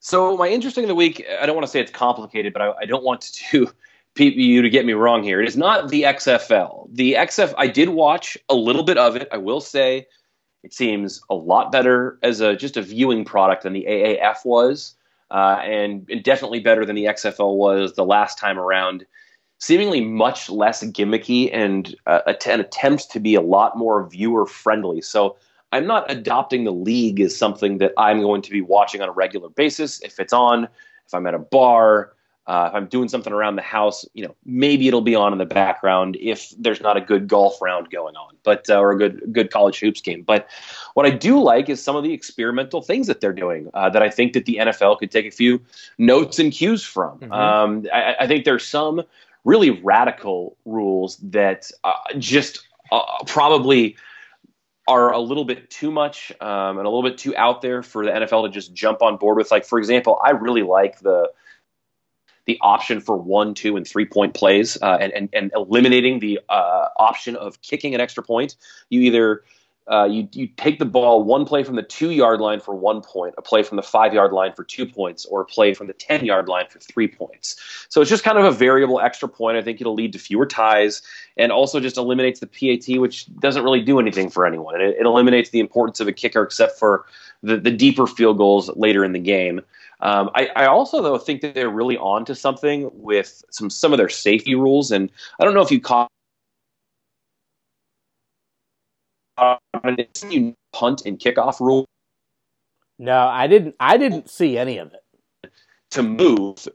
S2: So my interesting of the week. I don't want to say it's complicated, but I, I don't want to you to get me wrong here. It is not the XFL. The XF. I did watch a little bit of it. I will say it seems a lot better as a just a viewing product than the AAF was, uh, and, and definitely better than the XFL was the last time around. Seemingly much less gimmicky and uh, an attempt to be a lot more viewer friendly. So I'm not adopting the league as something that I'm going to be watching on a regular basis. If it's on, if I'm at a bar, uh, if I'm doing something around the house, you know, maybe it'll be on in the background if there's not a good golf round going on, but uh, or a good good college hoops game. But what I do like is some of the experimental things that they're doing uh, that I think that the NFL could take a few notes and cues from.
S1: Mhm.
S2: Um, I, I think there's some really radical rules that uh, just uh, probably are a little bit too much um, and a little bit too out there for the NFL to just jump on board with. Like, for example, I really like the the option for one, two, and three point plays, uh, and, and and eliminating the uh, option of kicking an extra point. You either uh, you you take the ball one play from the two yard line for one point, a play from the five yard line for two points, or a play from the ten yard line for three points. So it's just kind of a variable extra point. I think it'll lead to fewer ties, and also just eliminates the PAT, which doesn't really do anything for anyone. It, it eliminates the importance of a kicker, except for the, the deeper field goals later in the game. Um, I, I also though think that they're really on to something with some some of their safety rules, and I don't know if you caught you punt and kickoff rule
S1: No, I didn't. I didn't see any of it.
S2: to move.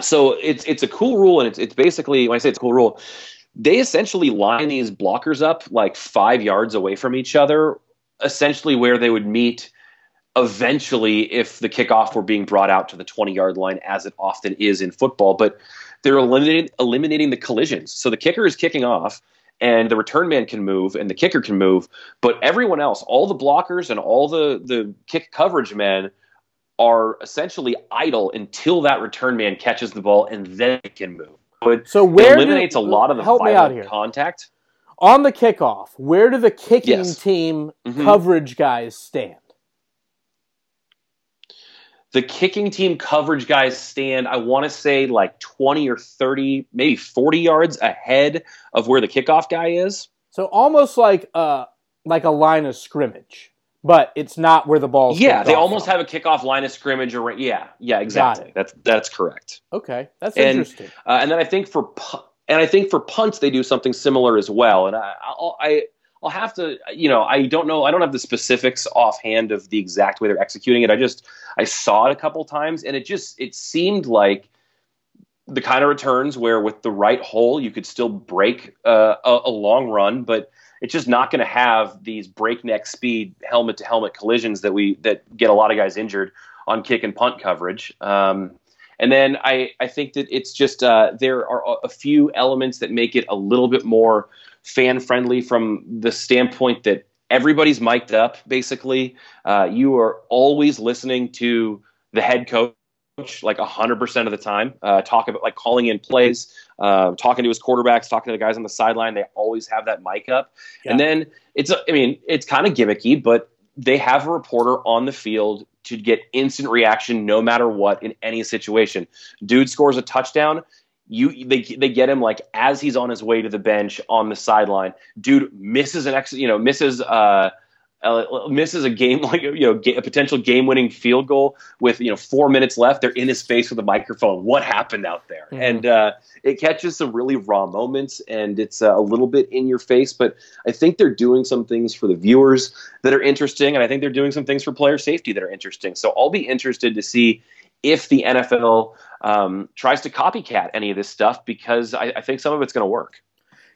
S2: So it's it's a cool rule, and it's it's basically when I say it's a cool rule, they essentially line these blockers up like five yards away from each other, essentially where they would meet eventually if the kickoff were being brought out to the 20 yard line, as it often is in football. But they're eliminating eliminating the collisions. So the kicker is kicking off, and the return man can move, and the kicker can move, but everyone else, all the blockers and all the the kick coverage men are essentially idle until that return man catches the ball and then it can move. But
S1: So
S2: it
S1: where
S2: eliminates
S1: do,
S2: a lot of the
S1: help me out
S2: violent
S1: here
S2: contact.
S1: on the kickoff? Where do the kicking
S2: Yes.
S1: team
S2: Mhm.
S1: coverage guys stand?
S2: The kicking team coverage guys stand, I want to say like 20 or 30, maybe 40 yards ahead of where the kickoff guy is.
S1: So almost like uh like a line of scrimmage, but it's not where the ball's.
S2: yeah, they almost
S1: from.
S2: have a kickoff line of scrimmage. Or yeah, yeah, exactly. That's that's correct.
S1: Okay, that's
S2: And-
S1: interesting.
S2: Uh, and then I think for pu- and I think for punts they do something similar as well. And I I I'll have to, you know, I don't know, I don't have the specifics offhand of the exact way they're executing it. I just I saw it a couple times, and it just it seemed like the kind of returns where with the right hole you could still break uh, a, a long run, but it's just not going to have these breakneck speed helmet to helmet collisions that we that get a lot of guys injured on kick and punt coverage. Um, and then I, I think that it's just uh, there are a few elements that make it a little bit more fan friendly from the standpoint that everybody's mic'd up. Basically, uh, you are always listening to the head coach like 100% of the time uh, talk about like calling in plays uh, talking to his quarterbacks talking to the guys on the sideline they always have that mic up yeah. and then it's i mean it's kind of gimmicky but they have a reporter on the field to get instant reaction no matter what in any situation dude scores a touchdown you they, they get him like as he's on his way to the bench on the sideline dude misses an ex you know misses uh uh, misses a game like you know a potential game-winning field goal with you know four minutes left. They're in his face with a microphone. What happened out there? Mm-hmm. And uh, it catches some really raw moments, and it's uh, a little bit in your face. But I think they're doing some things for the viewers that are interesting, and I think they're doing some things for player safety that are interesting. So I'll be interested to see if the NFL um, tries to copycat any of this stuff because I, I think some of it's going to work.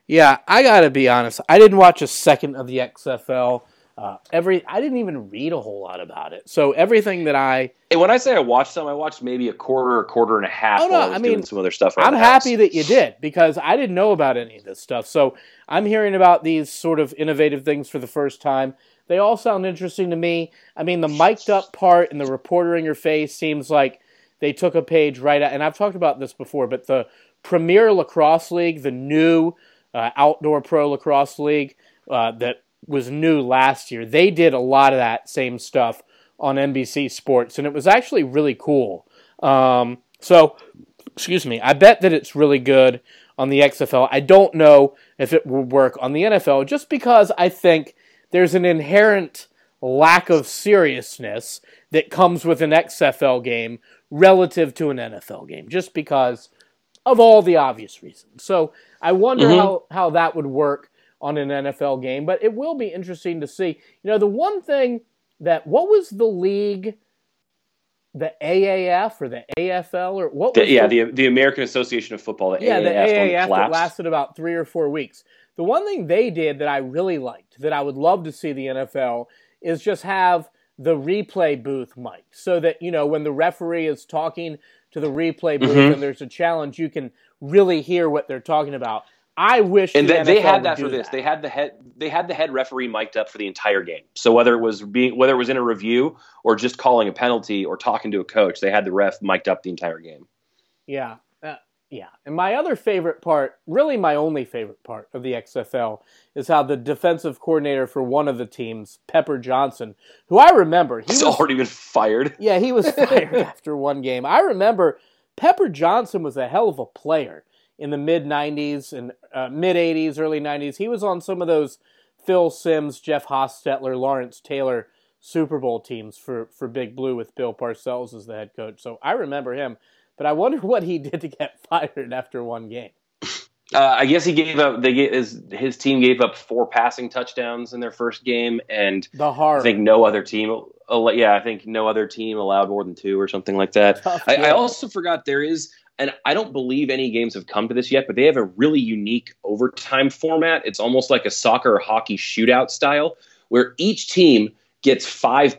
S1: Yeah, I got to be honest. I didn't watch a second of the XFL. Uh, every I didn't even read a whole lot about it. So everything that I
S2: and when I say I watched some, I watched maybe a quarter, a quarter and a half. Oh no, I, I mean some other stuff.
S1: I'm happy that you did because I didn't know about any of this stuff. So I'm hearing about these sort of innovative things for the first time. They all sound interesting to me. I mean, the mic'd up part and the reporter in your face seems like they took a page right out. And I've talked about this before, but the Premier Lacrosse League, the new uh, outdoor pro lacrosse league uh, that was new last year. They did a lot of that same stuff on NBC Sports, and it was actually really cool. Um, so, excuse me, I bet that it's really good on the XFL. I don't know if it will work on the NFL just because I think there's an inherent lack of seriousness that comes with an XFL game relative to an NFL game, just because of all the obvious reasons. So I wonder mm-hmm. how, how that would work on an NFL game, but it will be interesting to see. You know, the one thing that what was the league, the AAF or the AFL or what?
S2: The, yeah, the, the, American Association of Football. The
S1: yeah,
S2: AAF
S1: the AAF that lasted about three or four weeks. The one thing they did that I really liked, that I would love to see the NFL, is just have the replay booth mic, so that you know when the referee is talking to the replay booth mm-hmm. and there's a challenge, you can really hear what they're talking about. I wish
S2: and
S1: the
S2: they, had
S1: that
S2: for
S1: this.
S2: That. They had the head they had the head referee mic'd up for the entire game. So whether it was being whether it was in a review or just calling a penalty or talking to a coach, they had the ref mic'd up the entire game.
S1: Yeah, yeah. And my other favorite part, really my only favorite part of the XFL, is how the defensive coordinator for one of the teams, Pepper Johnson, who I remember,
S2: he he's was, already been fired.
S1: Yeah, he was fired after one game. I remember Pepper Johnson was a hell of a player in the mid 90s and uh, mid 80s, early 90s. He was on some of those Phil Simms, Jeff Hostetler, Lawrence Taylor Super Bowl teams for, for Big Blue with Bill Parcells as the head coach. So I remember him, but I wonder what he did to get fired after one game.
S2: Uh, I guess he gave up. They gave, his his team gave up four passing touchdowns in their first game, and
S1: the hard.
S2: I think no other team. Yeah, I think no other team allowed more than two or something like that. Tough, I, I also forgot there is and I don't believe any games have come to this yet, but they have a really unique overtime format. It's almost like a soccer or hockey shootout style where each team gets five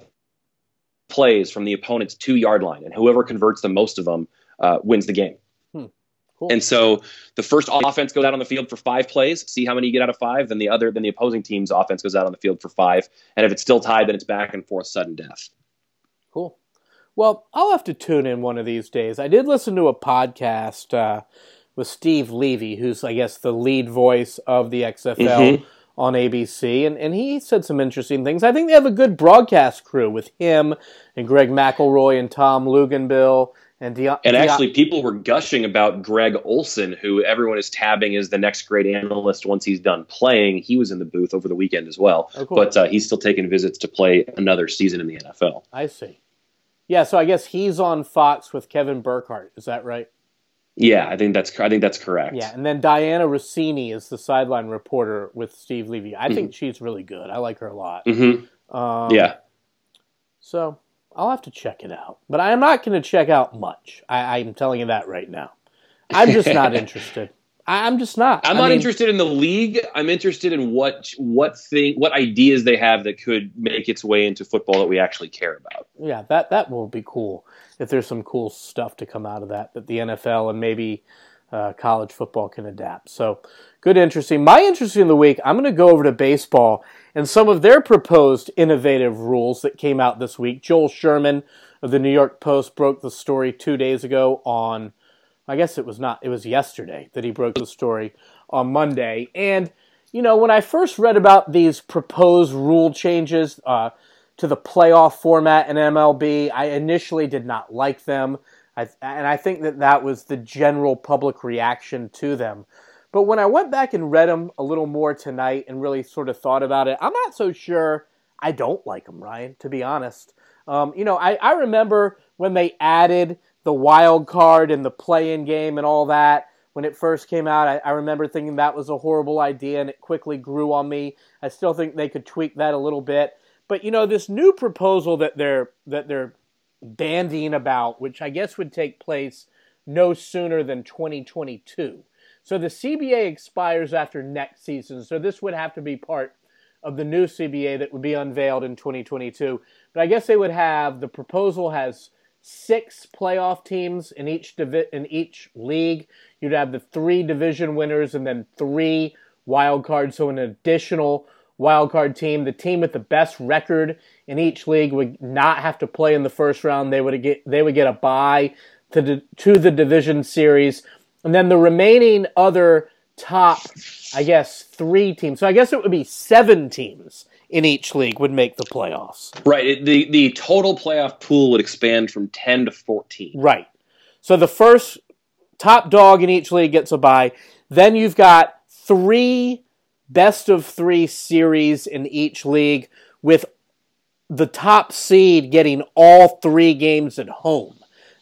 S2: plays from the opponent's two yard line, and whoever converts the most of them uh, wins the game. Hmm. Cool. And so the first offense goes out on the field for five plays, see how many you get out of five. Then the other, then the opposing team's offense goes out on the field for five, and if it's still tied, then it's back and forth, sudden death.
S1: Cool. Well, I'll have to tune in one of these days. I did listen to a podcast uh, with Steve Levy, who's, I guess, the lead voice of the XFL mm-hmm. on ABC, and, and he said some interesting things. I think they have a good broadcast crew with him and Greg McElroy and Tom Luginbill. And, De-
S2: and actually, De- people were gushing about Greg Olsen, who everyone is tabbing as the next great analyst once he's done playing. He was in the booth over the weekend as well, oh, cool. but uh, he's still taking visits to play another season in the NFL.
S1: I see. Yeah, so I guess he's on Fox with Kevin Burkhardt. Is that right?
S2: Yeah, I think that's I think that's correct.
S1: Yeah, and then Dianna Russini is the sideline reporter with Steve Levy. I mm-hmm. think she's really good. I like her a lot.
S2: Mm-hmm. Um, yeah.
S1: So I'll have to check it out, but I am not going to check out much. I, I'm telling you that right now. I'm just not interested. I'm just not.
S2: I'm
S1: I
S2: not mean, interested in the league. I'm interested in what what thing what ideas they have that could make its way into football that we actually care about.
S1: Yeah, that that will be cool if there's some cool stuff to come out of that that the NFL and maybe uh, college football can adapt. So good, interesting. My interesting in the week. I'm going to go over to baseball and some of their proposed innovative rules that came out this week. Joel Sherman of the New York Post broke the story two days ago on I guess it was not, it was yesterday that he broke the story on Monday. And, you know, when I first read about these proposed rule changes uh, to the playoff format in MLB, I initially did not like them. I, and I think that that was the general public reaction to them. But when I went back and read them a little more tonight and really sort of thought about it, I'm not so sure I don't like them, Ryan, to be honest. Um, you know, I, I remember when they added the wild card and the play-in game and all that when it first came out. I, I, remember thinking that was a horrible idea, and it quickly grew on me. I still think they could tweak that a little bit. But you know, this new proposal that they're that they're bandying about, which I guess would take place no sooner than 2022. So the CBA expires after next season. So this would have to be part of the new CBA that would be unveiled in 2022. But I guess they would have the proposal has six playoff teams in each divi- in each league. You'd have the three division winners and then three wild cards, so an additional wild card team. The team with the best record in each league would not have to play in the first round. They would get they would get a bye to the, to the division series, and then the remaining other top, I guess, three teams. So I guess it would be seven teams in each league would make the playoffs.
S2: Right. The the total playoff pool would expand from 10 to 14.
S1: Right. So the first top dog in each league gets a bye. Then you've got three best of 3 series in each league with the top seed getting all 3 games at home.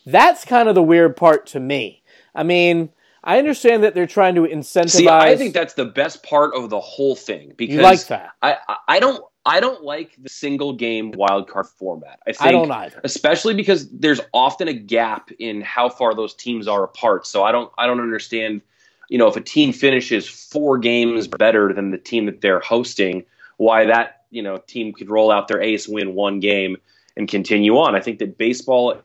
S1: That's kind of the weird part to me. I mean, I understand that they're trying to incentivize. See,
S2: I think that's the best part of the whole thing because
S1: you like that.
S2: I I don't I don't like the single game wildcard format. I think
S1: I don't either,
S2: especially because there's often a gap in how far those teams are apart. So I don't I don't understand. You know, if a team finishes four games better than the team that they're hosting, why that you know team could roll out their ace, win one game, and continue on. I think that baseball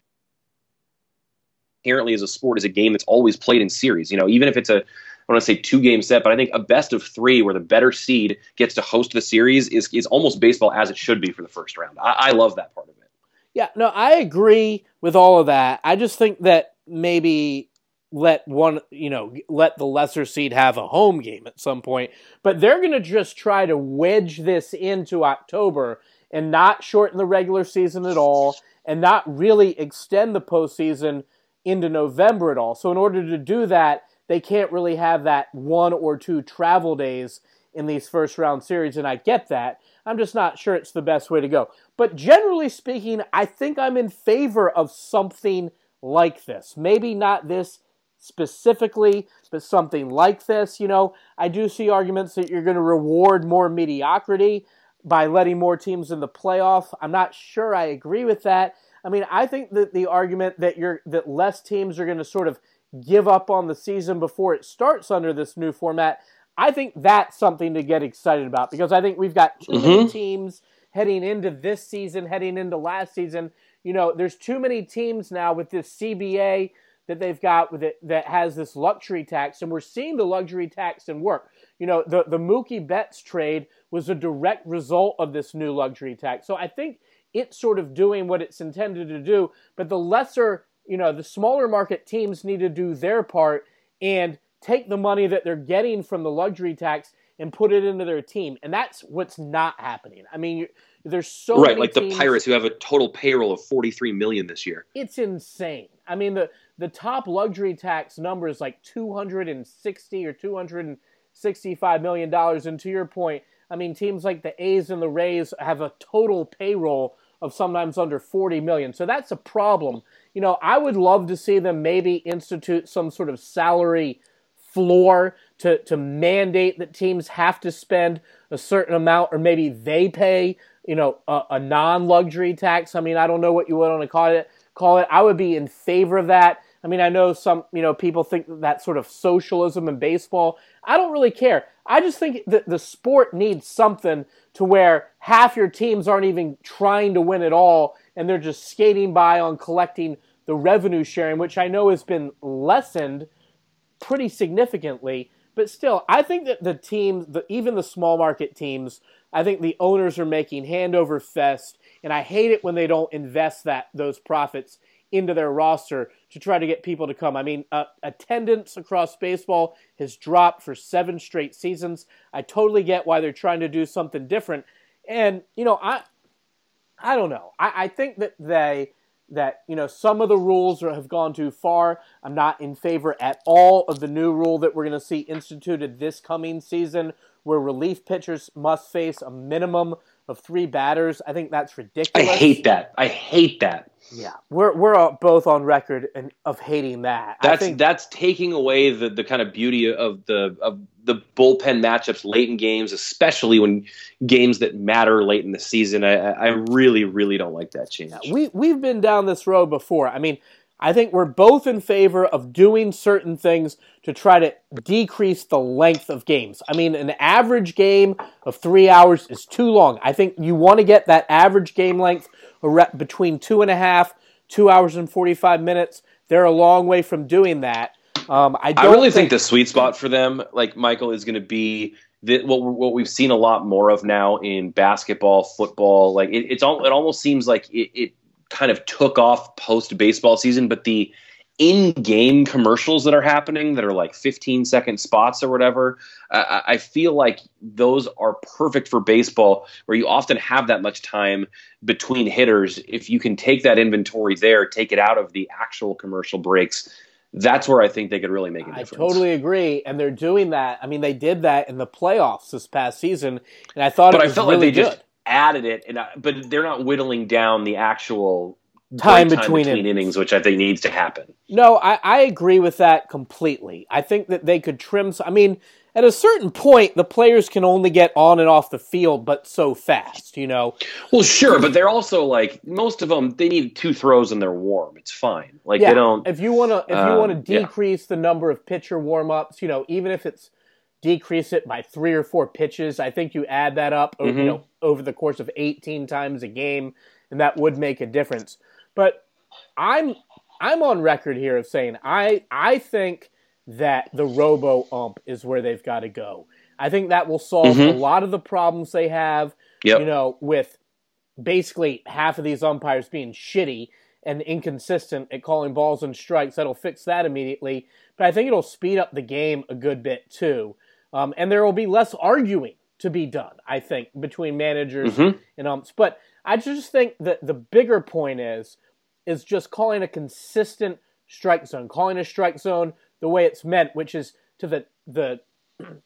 S2: inherently as a sport is a game that's always played in series. You know, even if it's a I want to say two game set, but I think a best of three where the better seed gets to host the series is is almost baseball as it should be for the first round. I, I love that part of it.
S1: Yeah, no, I agree with all of that. I just think that maybe let one, you know, let the lesser seed have a home game at some point. But they're going to just try to wedge this into October and not shorten the regular season at all and not really extend the postseason into November at all. So in order to do that, they can't really have that one or two travel days in these first round series, and I get that. I'm just not sure it's the best way to go. But generally speaking, I think I'm in favor of something like this. Maybe not this specifically, but something like this. You know, I do see arguments that you're going to reward more mediocrity by letting more teams in the playoff. I'm not sure I agree with that. I mean, I think that the argument that you're that less teams are going to sort of give up on the season before it starts under this new format, I think that's something to get excited about because I think we've got too mm-hmm. many teams heading into this season, heading into last season. You know, there's too many teams now with this CBA that they've got with it that has this luxury tax, and we're seeing the luxury tax in work. You know, the the Mookie Betts trade was a direct result of this new luxury tax. So I think it's sort of doing what it's intended to do, but the lesser, you know, the smaller market teams need to do their part and take the money that they're getting from the luxury tax and put it into their team. And that's what's not happening. I mean, there's so
S2: right, like
S1: teams,
S2: the Pirates who have a total payroll of 43 million this year.
S1: It's insane. I mean, the the top luxury tax number is like 260 or 265 million dollars. And to your point, I mean, teams like the A's and the Rays have a total payroll of sometimes under 40 million. So that's a problem you know, I would love to see them maybe institute some sort of salary floor to, to mandate that teams have to spend a certain amount, or maybe they pay, you know, a, a non luxury tax. I mean, I don't know what you would want to call it. Call it. I would be in favor of that. I mean, I know some, you know, people think that, sort of socialism in baseball. I don't really care. I just think that the sport needs something to where half your teams aren't even trying to win at all and they're just skating by on collecting the revenue sharing, which I know has been lessened pretty significantly. But still, I think that the teams, the, even the small market teams, I think the owners are making hand over fist, and I hate it when they don't invest that those profits into their roster to try to get people to come. I mean, uh, attendance across baseball has dropped for seven straight seasons. I totally get why they're trying to do something different, and you know, I, I don't know. I, I think that they that you know some of the rules are, have gone too far. I'm not in favor at all of the new rule that we're going to see instituted this coming season, where relief pitchers must face a minimum of three batters. I think that's ridiculous.
S2: I hate that. I hate that.
S1: Yeah, we're we're both on record and of hating that.
S2: That's think, that's taking away the, the kind of beauty of the of the bullpen matchups late in games, especially when games that matter late in the season. I, I really really don't like that change.
S1: We we've been down this road before. I mean, I think we're both in favor of doing certain things to try to decrease the length of games. I mean, an average game of three hours is too long. I think you want to get that average game length between two and a half, two hours and 45 minutes. They're a long way from doing that. Um, I,
S2: I, really think, think, the sweet spot for them, like Michael, is going to be the, what what we've seen a lot more of now in basketball, football. Like it, it's all, it almost seems like it, it kind of took off post baseball season, but the in-game commercials that are happening that are like 15 second spots or whatever I, I feel like those are perfect for baseball where you often have that much time between hitters if you can take that inventory there take it out of the actual commercial breaks that's where I think they could really make a difference.
S1: I totally agree, and they're doing that. I mean, they did that in the playoffs this past season, and I thought but it was I felt really like they good. just
S2: added it, and I, but they're not whittling down the actual
S1: time, time between,
S2: between innings. which I think needs to happen.
S1: No, I, I agree with that completely. I think that they could trim. I mean, at a certain point, the players can only get on and off the field, but so fast, you know.
S2: Well, sure, but they're also like most of them. They need two throws and they're warm. It's fine. Like
S1: yeah,
S2: they don't.
S1: If you want to, if you want to um, decrease yeah. the number of pitcher warm ups, you know, even if it's decrease it by three or four pitches, I think you add that up, mm-hmm. you know, over the course of eighteen times a game, and that would make a difference. But I'm I'm on record here of saying I I think that the robo ump is where they've got to go. I think that will solve mm-hmm. a lot of the problems they have. Yep. You know, with basically half of these umpires being shitty and inconsistent at calling balls and strikes. That'll fix that immediately. But I think it'll speed up the game a good bit too. Um, and there will be less arguing to be done, I think, between managers mm-hmm. and umps. But I just think that the bigger point is is just calling a consistent strike zone, calling a strike zone the way it's meant, which is to the the you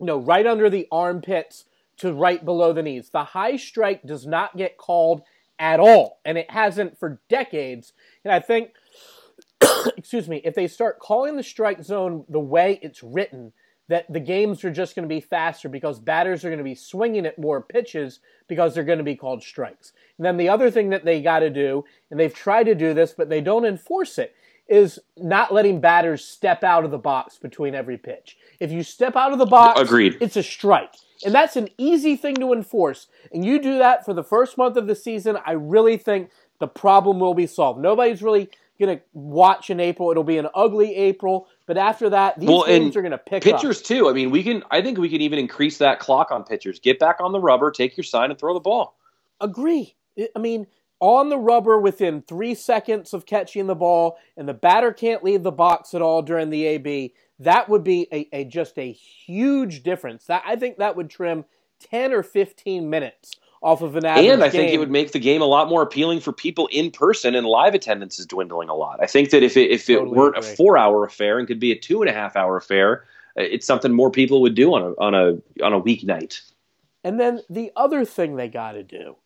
S1: know right under the armpits to right below the knees. The high strike does not get called at all, and it hasn't for decades. And I think, excuse me, if they start calling the strike zone the way it's written, that the games are just going to be faster because batters are going to be swinging at more pitches because they're going to be called strikes. And then the other thing that they got to do, and they've tried to do this, but they don't enforce it, is not letting batters step out of the box between every pitch. If you step out of the box,
S2: Agreed.
S1: it's a strike. And that's an easy thing to enforce. And you do that for the first month of the season, I really think the problem will be solved. Nobody's really going to watch in April. It'll be an ugly April, but after that, these well, games are going to pick up.
S2: pitchers
S1: up.
S2: too. I mean, we can. I think we can even increase that clock on pitchers. Get back on the rubber, take your sign, and throw the ball.
S1: Agree. I mean, on the rubber within three seconds of catching the ball, and the batter can't leave the box at all during the AB. That would be a, a just a huge difference. That I think that would trim ten or fifteen minutes off of an average
S2: And I
S1: game.
S2: think it would make the game a lot more appealing for people in person, and live attendance is dwindling a lot. I think that if it, if totally it weren't agree. a four hour affair and could be a two and a half hour affair, uh, it's something more people would do on a on a on a weeknight.
S1: And then the other thing they got to do,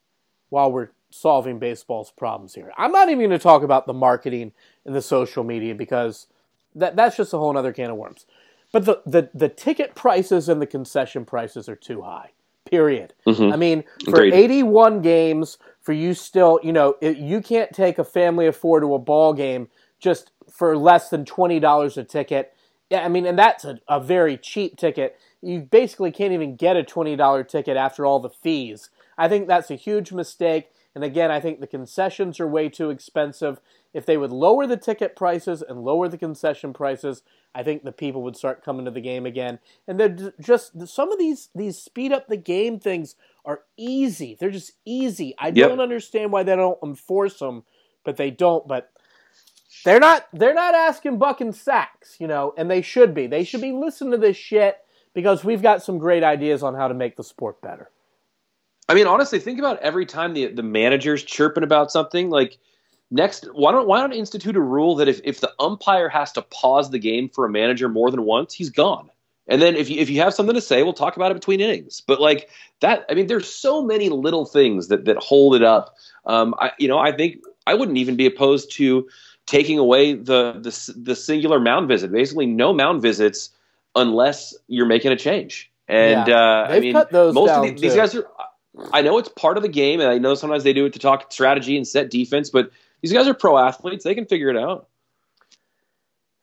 S1: while we're solving baseball's problems here. I'm not even going to talk about the marketing and the social media because that that's just a whole other can of worms. But the, the, the ticket prices and the concession prices are too high. Period.
S2: Mhm.
S1: I mean, for
S2: Agreed.
S1: 81 games, for you still, you know, it, you can't take a family of four to a ball game just for less than $20 a ticket. Yeah, I mean, and that's a, a very cheap ticket. You basically can't even get a $20 ticket after all the fees. I think that's a huge mistake. And again, I think the concessions are way too expensive. If they would lower the ticket prices and lower the concession prices, I think the people would start coming to the game again. And they're just some of these these speed up the game things are easy. They're just easy. I
S2: Yep.
S1: don't understand why they don't enforce them, but they don't. But they're not they're not asking buck and Saks, you know, and they should be. They should be listening to this shit because we've got some great ideas on how to make the sport better.
S2: I mean, honestly, think about every time the the manager's chirping about something. Like next, why don't why not institute a rule that if, if the umpire has to pause the game for a manager more than once, he's gone. And then if you if you have something to say, we'll talk about it between innings. But like that, I mean, there's so many little things that that hold it up. Um, I you know I think I wouldn't even be opposed to taking away the the the singular mound visit. Basically, no mound visits unless you're making a change. And
S1: Yeah.
S2: uh, I mean,
S1: cut those
S2: most
S1: down,
S2: of the, these guys are. I know it's part of the game, and I know sometimes they do it to talk strategy and set defense. But these guys are pro athletes; they can figure it out.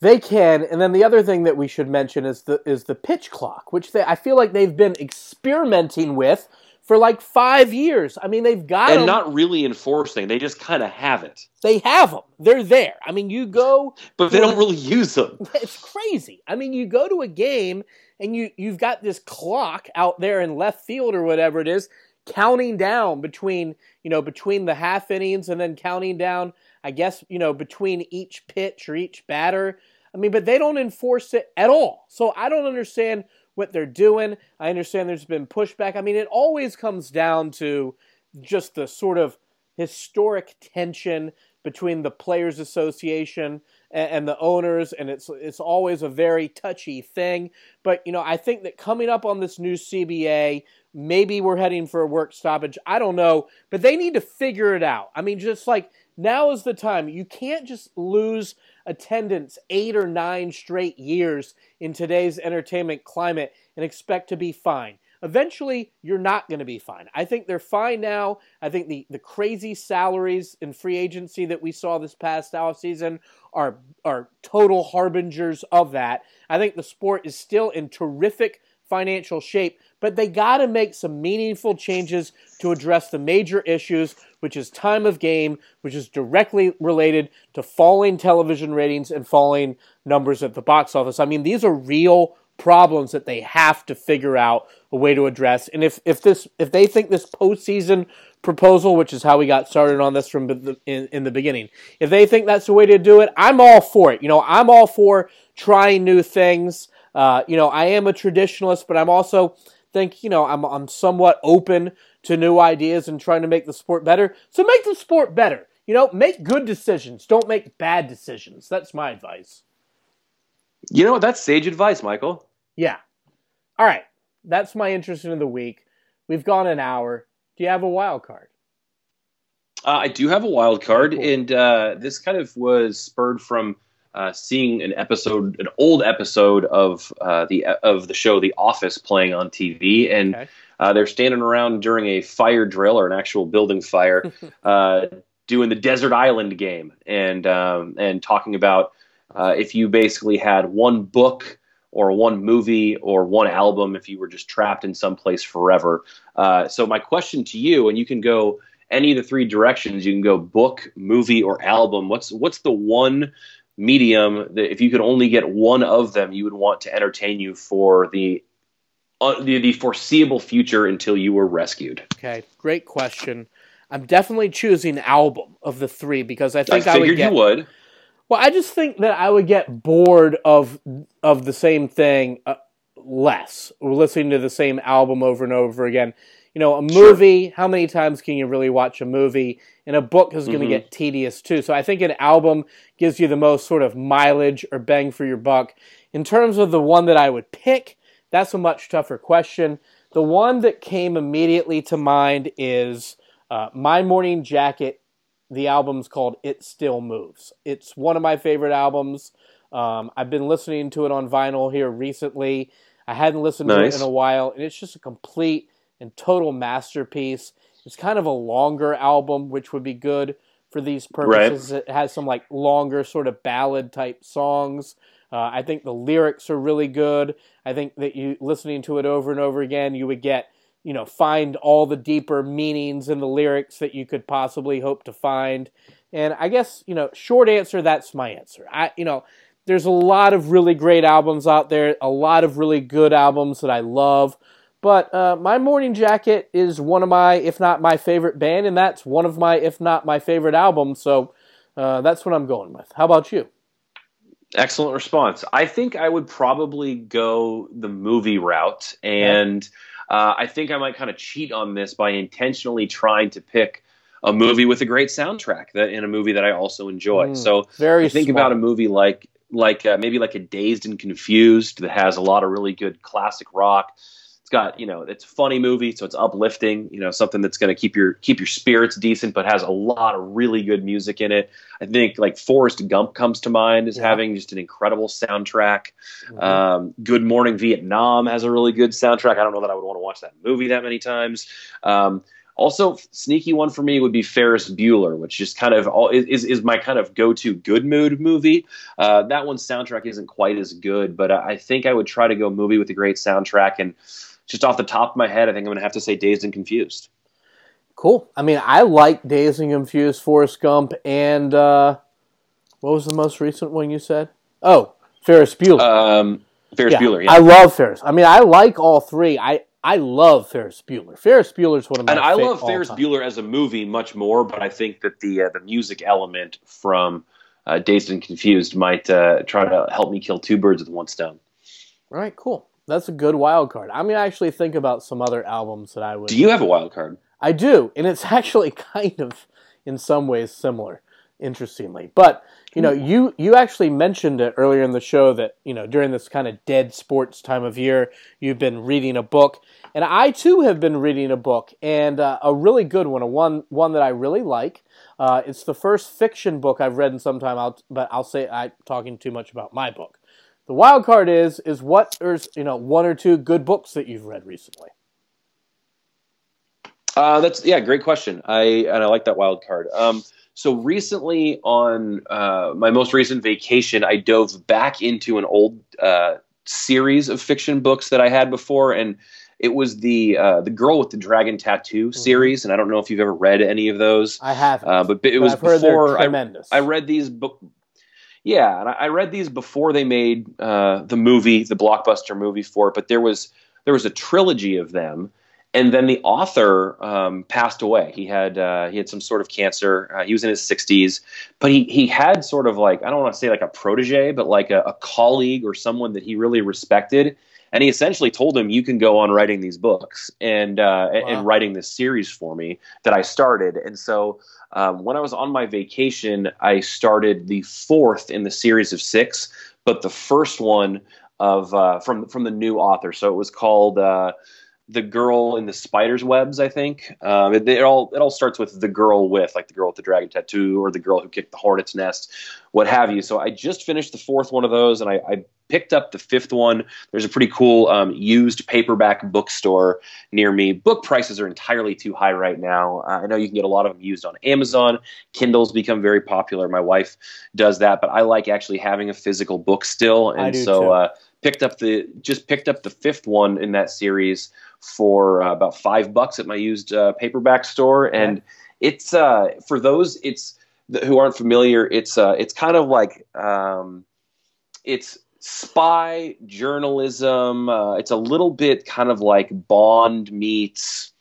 S1: They can, and then the other thing that we should mention is the is the pitch clock, which they, I feel like they've been experimenting with for like five years. I mean, they've got
S2: and
S1: 'em.
S2: not really enforcing; they just kind of have it,
S1: they have them. They're there. I mean, you go
S2: but they don't really use them.
S1: it's crazy. I mean, you go to a game and you you've got this clock out there in left field or whatever it is, counting down between you know between the half innings and then counting down. I guess you know between each pitch or each batter. I mean, but they don't enforce it at all. So I don't understand what they're doing. I understand there's been pushback. I mean, it always comes down to just the sort of historic tension between the players association and, the owners and it's it's always a very touchy thing but you know I think that coming up on this new CBA maybe we're heading for a work stoppage I don't know but they need to figure it out I mean just like now is the time you can't just lose attendance 8 or 9 straight years in today's entertainment climate and expect to be fine eventually you're not going to be fine. I think they're fine now. I think the, the crazy salaries in free agency that we saw this past offseason are are total harbingers of that. I think the sport is still in terrific financial shape, but they got to make some meaningful changes to address the major issues, which is time of game, which is directly related to falling television ratings and falling numbers at the box office. I mean, these are real problems that they have to figure out a way to address. And if, if this if they think this postseason proposal, which is how we got started on this from the, in, in the beginning, if they think that's the way to do it, I'm all for it. You know, I'm all for trying new things. Uh, you know, I am a traditionalist, but I'm also think you know I'm I'm somewhat open to new ideas and trying to make the sport better. So make the sport better. You know, make good decisions. Don't make bad decisions. That's my advice.
S2: You know what? That's sage advice, Michael.
S1: Yeah. All right. That's my interest in the week. We've gone an hour. Do you have a wild card?
S2: Uh, I do have a wild card,
S1: Cool.
S2: and uh, this kind of was spurred from uh, seeing an episode, an old episode of uh, the of the show The Office playing on TV, and
S1: Okay.
S2: uh, they're standing around during a fire drill or an actual building fire, uh, doing the desert island game, and um, and talking about uh, if you basically had one book or one movie or one album, if you were just trapped in some place forever. Uh, so my question to you, and you can go any of the three directions. You can go book, movie, or album. What's what's the one medium that if you could only get one of them, you would want to entertain you for the uh, the, the foreseeable future until you were rescued?
S1: Okay, great question. I'm definitely choosing album of the three because I
S2: I
S1: think I, would get.
S2: you would.
S1: Well, I just think that I would get bored of of the same thing uh, less, or listening to the same album over and over again. You know, a
S2: Sure.
S1: movie. How many times can you really watch a movie? And a book is going to
S2: Mhm.
S1: get tedious too. So I think an album gives you the most sort of mileage or bang for your buck. In terms of the one that I would pick, that's a much tougher question. The one that came immediately to mind is Uh, My Morning Jacket, the album's called It Still Moves. It's one of my favorite albums. Um, I've been listening to it on vinyl here recently. I hadn't listened to it in a while, and it's just a complete and total masterpiece. It's kind of a longer album, which would be good for these purposes. It has some like longer sort of ballad type songs. Uh, I think the lyrics are really good. I think that you listening to it over and over again, you would get you know find all the deeper meanings in the lyrics that you could possibly hope to find. And I guess you know, short answer, that's my answer. I you know, there's a lot of really great albums out there, a lot of really good albums that I love. But uh, My Morning Jacket is one of my, if not my favorite band, and that's one of my, if not my favorite albums. So uh, that's what I'm going with. How about you?
S2: Excellent response. I think I would probably go the movie route, and uh, I think I might kind of cheat on this by intentionally trying to pick a movie with a great soundtrack that in a movie that I also enjoy.
S1: Mm,
S2: so
S1: Very
S2: I think
S1: smart.
S2: about a movie like like uh, maybe like a Dazed and Confused that has a lot of really good classic rock. It's got you know it's a funny movie, so it's uplifting. You know something that's going to keep your keep your spirits decent, but has a lot of really good music in it. I think like Forrest Gump comes to mind as
S1: Yeah.
S2: having just an incredible soundtrack.
S1: Mhm.
S2: Um, Good Morning Vietnam has a really good soundtrack. I don't know that I would want to watch that movie that many times. Um, also, sneaky one for me would be Ferris Bueller, which just kind of all, is is my kind of go to good mood movie. Uh, that one's soundtrack isn't quite as good, but I I think I would try to go movie with a great soundtrack. And just off the top of my head, I think I'm going to have to say Dazed and Confused.
S1: Cool. I mean, I like Dazed and Confused, Forrest Gump, and uh, what was the most recent one you said? Oh, Ferris Bueller.
S2: Um, Ferris Bueller, yeah.
S1: I love Ferris. I mean, I like all three. I I love Ferris Bueller. Ferris Bueller's one of my
S2: and I love Ferris
S1: all-time.
S2: Bueller as a movie much more, but I think that the uh, the music element from uh, Dazed and Confused might uh, try to help me kill two birds with one stone.
S1: All right, cool. That's a good wild card. I'm gonna actually think about some other albums that I would.
S2: Do you have a wild card?
S1: I do, and it's actually kind of, in some ways, similar. Interestingly, but you know, you you actually mentioned it earlier in the show that you know during this kind of dead sports time of year, you've been reading a book, and I too have been reading a book, and uh, a really good one, a one one that I really like. Uh, it's the first fiction book I've read in some time. I'll, but I'll say I'm talking too much about my book. The wild card is is what there's you know one or two good books that you've read recently.
S2: Uh, that's yeah, great question. I and I like that wild card. Um, so recently, on uh, my most recent vacation, I dove back into an old uh, series of fiction books that I had before, and it was the uh, the Girl with the Dragon Tattoo series. And I don't know if you've ever read any of those,
S1: I haven't,
S2: uh, but it was
S1: I've
S2: before I,
S1: tremendous.
S2: I read these book. Yeah, and I, I read these before they made uh, the movie, the blockbuster movie for it. But there was there was a trilogy of them, and then the author um, passed away. He had uh, he had some sort of cancer. Uh, he was in his sixties, but he he had sort of like I don't want to say like a protege, but like a, a colleague or someone that he really respected. And he essentially told him, "You can go on writing these books and uh, and-
S1: Wow.
S2: and writing this series for me that I started." And so um, when I was on my vacation, I started the fourth in the series of six, but the first one of uh, from from the new author. So it was called uh, "The Girl in the Spider's Webs." I think um, it, it all it all starts with the girl with like the girl with the dragon tattoo or the girl who kicked the hornet's nest, what have you. So I just finished the fourth one of those, and I, I picked up the fifth one. There's a pretty cool um, used paperback bookstore near me. Book prices are entirely too high right now. Uh, I know you can get a lot of them used on Amazon. Kindle's become very popular. My wife does that, but I like actually having a physical book still, and so uh, picked up the just picked up the fifth one in that series for uh, about five bucks at my used uh, paperback store, and it's uh, for those it's who aren't familiar. It's uh, it's kind of like um, it's spy journalism. Uh, it's a little bit kind of like Bond meets.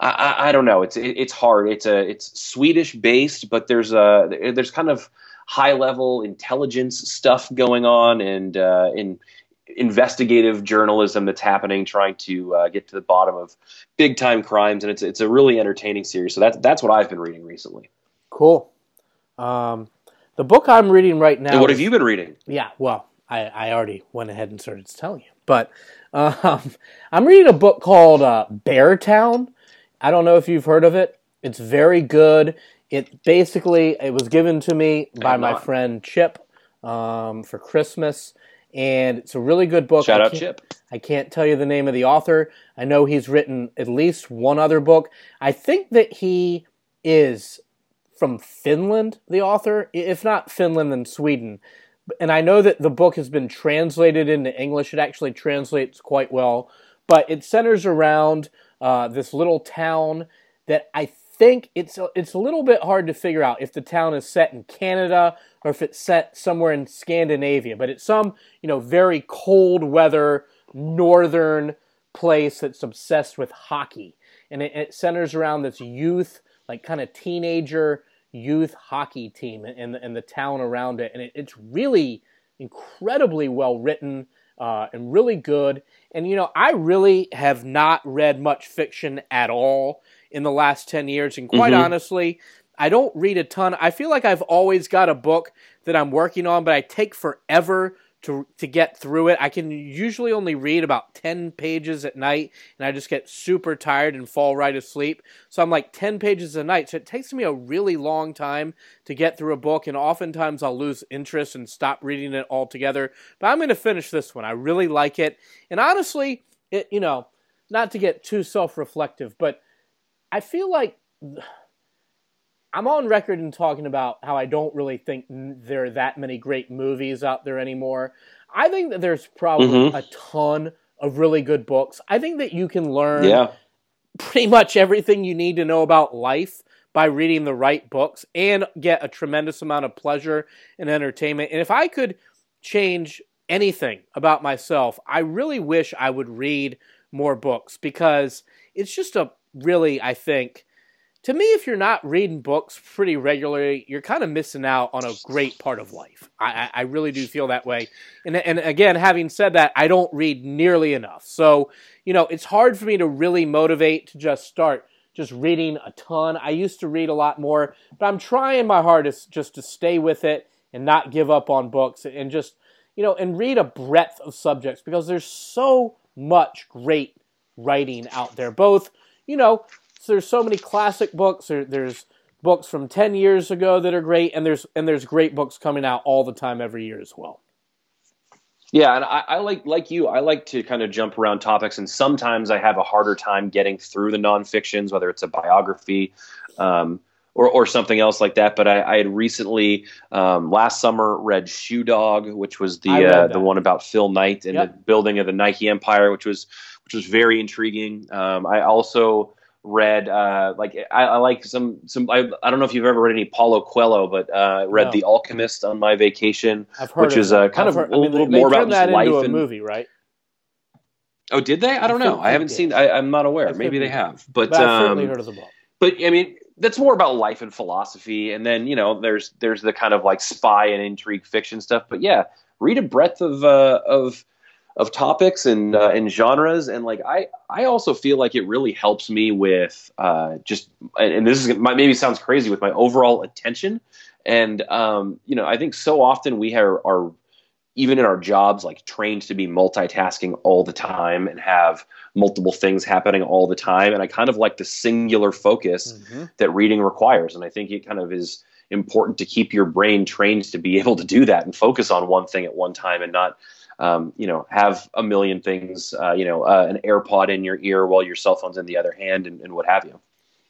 S2: I, I, I don't know. It's it, it's hard. It's a it's Swedish based, but there's a there's kind of high level intelligence stuff going on and uh, in investigative journalism that's happening, trying to uh, get to the bottom of big time crimes, and it's it's a really entertaining series. So that's that's what I've been reading recently.
S1: Cool. Um, the book I'm reading right now.
S2: And what
S1: is-
S2: have you been reading?
S1: Yeah, well, I, I already went ahead and started telling you, but um, I'm reading a book called uh, Beartown. I don't know if you've heard of it. It's very good. It basically it was given to me by my friend Chip um, for Christmas, and it's a really good book.
S2: Shout
S1: I
S2: out
S1: can't-
S2: Chip.
S1: I can't tell you the name of the author. I know he's written at least one other book. I think that he is from Finland, the author, if not Finland, then Sweden. And I know that the book has been translated into English. It actually translates quite well, but it centers around uh, this little town that I think it's a, it's a little bit hard to figure out if the town is set in Canada or if it's set somewhere in Scandinavia. But it's some you know very cold weather northern place that's obsessed with hockey, and it, it centers around this youth, like kind of teenager youth hockey team and, and the town around it, and it, it's really incredibly well written uh, and really good. And you know, I really have not read much fiction at all in the last ten years, and quite
S2: Mhm.
S1: honestly. I don't read a ton. I feel like I've always got a book that I'm working on, but I take forever to to get through it. I can usually only read about 10 pages at night and I just get super tired and fall right asleep. So I'm like 10 pages a night. So it takes me a really long time to get through a book and oftentimes I'll lose interest and stop reading it altogether. But I'm going to finish this one. I really like it. And honestly, it you know, not to get too self-reflective, but I feel like I'm on record in talking about how I don't really think there are that many great movies out there anymore. I think that there's probably
S2: Mhm.
S1: a ton of really good books. I think that you can learn
S2: Yeah.
S1: pretty much everything you need to know about life by reading the right books and get a tremendous amount of pleasure and entertainment. And if I could change anything about myself, I really wish I would read more books because it's just a really, I think, to me, if you're not reading books pretty regularly, you're kind of missing out on a great part of life. I, I, really do feel that way. And, and again, having said that, I don't read nearly enough. So, you know, it's hard for me to really motivate to just start just reading a ton. I used to read a lot more, but I'm trying my hardest just to stay with it and not give up on books and just, you know, and read a breadth of subjects because there's so much great writing out there. Both, you know, so there's so many classic books. There, there's books from 10 years ago that are great, and there's and there's great books coming out all the time every year as well.
S2: Yeah, and I, I like like you. I like to kind of jump around topics, and sometimes I have a harder time getting through the nonfictions, whether it's a biography um, or or something else like that. But I, I had recently um, last summer read Shoe Dog, which was the uh, the one about Phil Knight and
S1: Yep.
S2: the building of the Nike empire, which was which was very intriguing. Um, I also read uh, like I, I like some some I, I don't know if you've ever read any Paulo Coelho, but uh, read
S1: No.
S2: The Alchemist on my vacation.
S1: I've heard
S2: Which
S1: of
S2: is, uh, kind
S1: I've
S2: of
S1: heard-
S2: a little
S1: they-
S2: more about
S1: turned
S2: just
S1: that into
S2: life
S1: a
S2: and-
S1: movie, right?
S2: Oh, did they? I don't
S1: I
S2: know. I haven't
S1: did.
S2: seen. I, I'm not aware.
S1: I
S2: Maybe they have. But,
S1: But I've certainly
S2: um,
S1: heard of the book.
S2: but I mean, that's more about life and philosophy. And then you know, there's there's the kind of like spy and intrigue fiction stuff. But yeah, read a breadth of uh, of of topics and uh, and genres. And like I I also feel like it really helps me with uh, just and this is might maybe sounds crazy with my overall attention. And um, you know, I think so often we are, are even in our jobs like trained to be multitasking all the time and have multiple things happening all the time and i kind of like the singular focus
S1: Mhm.
S2: that reading requires and i think it kind of is important to keep your brain trained to be able to do that and focus on one thing at one time and not um, you know have a million things uh, you know uh, an airpod in your ear while your cell phone's in the other hand and, and what have you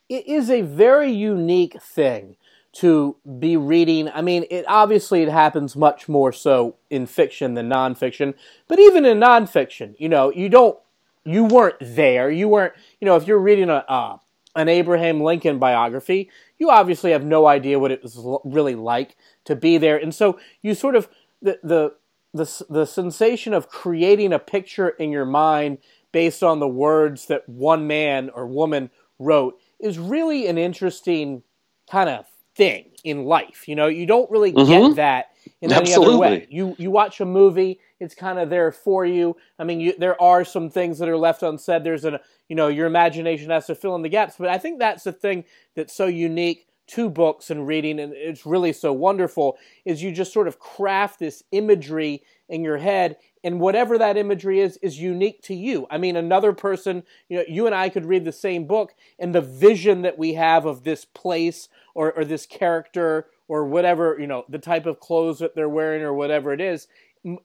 S1: it is a very unique thing to be reading. I mean, it obviously it happens much more so in fiction than nonfiction, but even in nonfiction, you know, you don't, you weren't there. You weren't, you know, if you're reading a uh, an Abraham Lincoln biography, you obviously have no idea what it was really like to be there, and so you sort of the the the, the sensation of creating a picture in your mind based on the words that one man or woman wrote is really an interesting kind of thing in life. You know, you don't really get
S2: Mhm.
S1: that in any other way. You you watch a movie, it's kind of there for you. I mean, you, there are some things that are left unsaid. There's a you know your imagination has to fill in the gaps, but I think that's the thing that's so unique to books and reading, and it's really so wonderful, is you just sort of craft this imagery in your head, and whatever that imagery is, is unique to you. I mean, another person, you know, you and I could read the same book, and the vision that we have of this place or, or this character or whatever, you know, the type of clothes that they're wearing or whatever it is,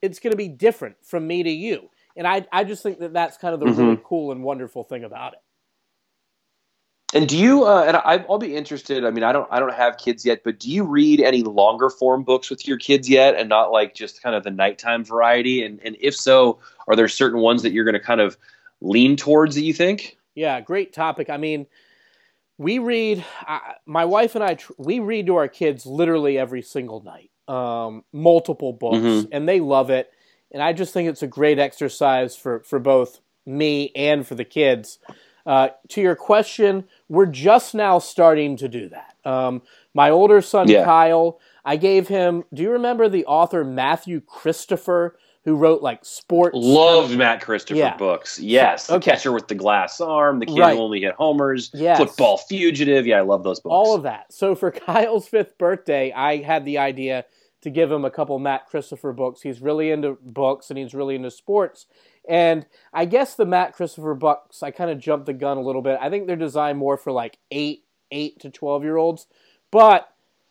S1: it's going to be different from me to you. And I, I just think that that's kind of the mm-hmm. really cool and wonderful thing about it.
S2: And do you? Uh, and I, will be interested. I mean, I don't, I don't have kids yet, but do you read any longer form books with your kids yet, and not like just kind of the nighttime variety? And and if so, are there certain ones that you're going to kind of lean towards that you think?
S1: Yeah, great topic. I mean, we read. My wife and I, we read to our kids literally every single night, um, multiple books, mm-hmm. and they love it. And I just think it's a great exercise for for both me and for the kids. Uh, to your question, we're just now starting to do that. Um, my older son yeah. Kyle, I gave him. Do you remember the author Matthew Christopher? Who wrote like sports?
S2: Loved Matt Christopher yeah. books. Yes, the. Catcher with the Glass Arm, The Kid right. Who Only Hit Homers, yes. Football Fugitive. Yeah, I love those books.
S1: All of that. So for Kyle's fifth birthday, I had the idea to give him a couple Matt Christopher books. He's really into books and he's really into sports. And I guess the Matt Christopher books, I kind of jumped the gun a little bit. I think they're designed more for like eight, eight to twelve year olds. But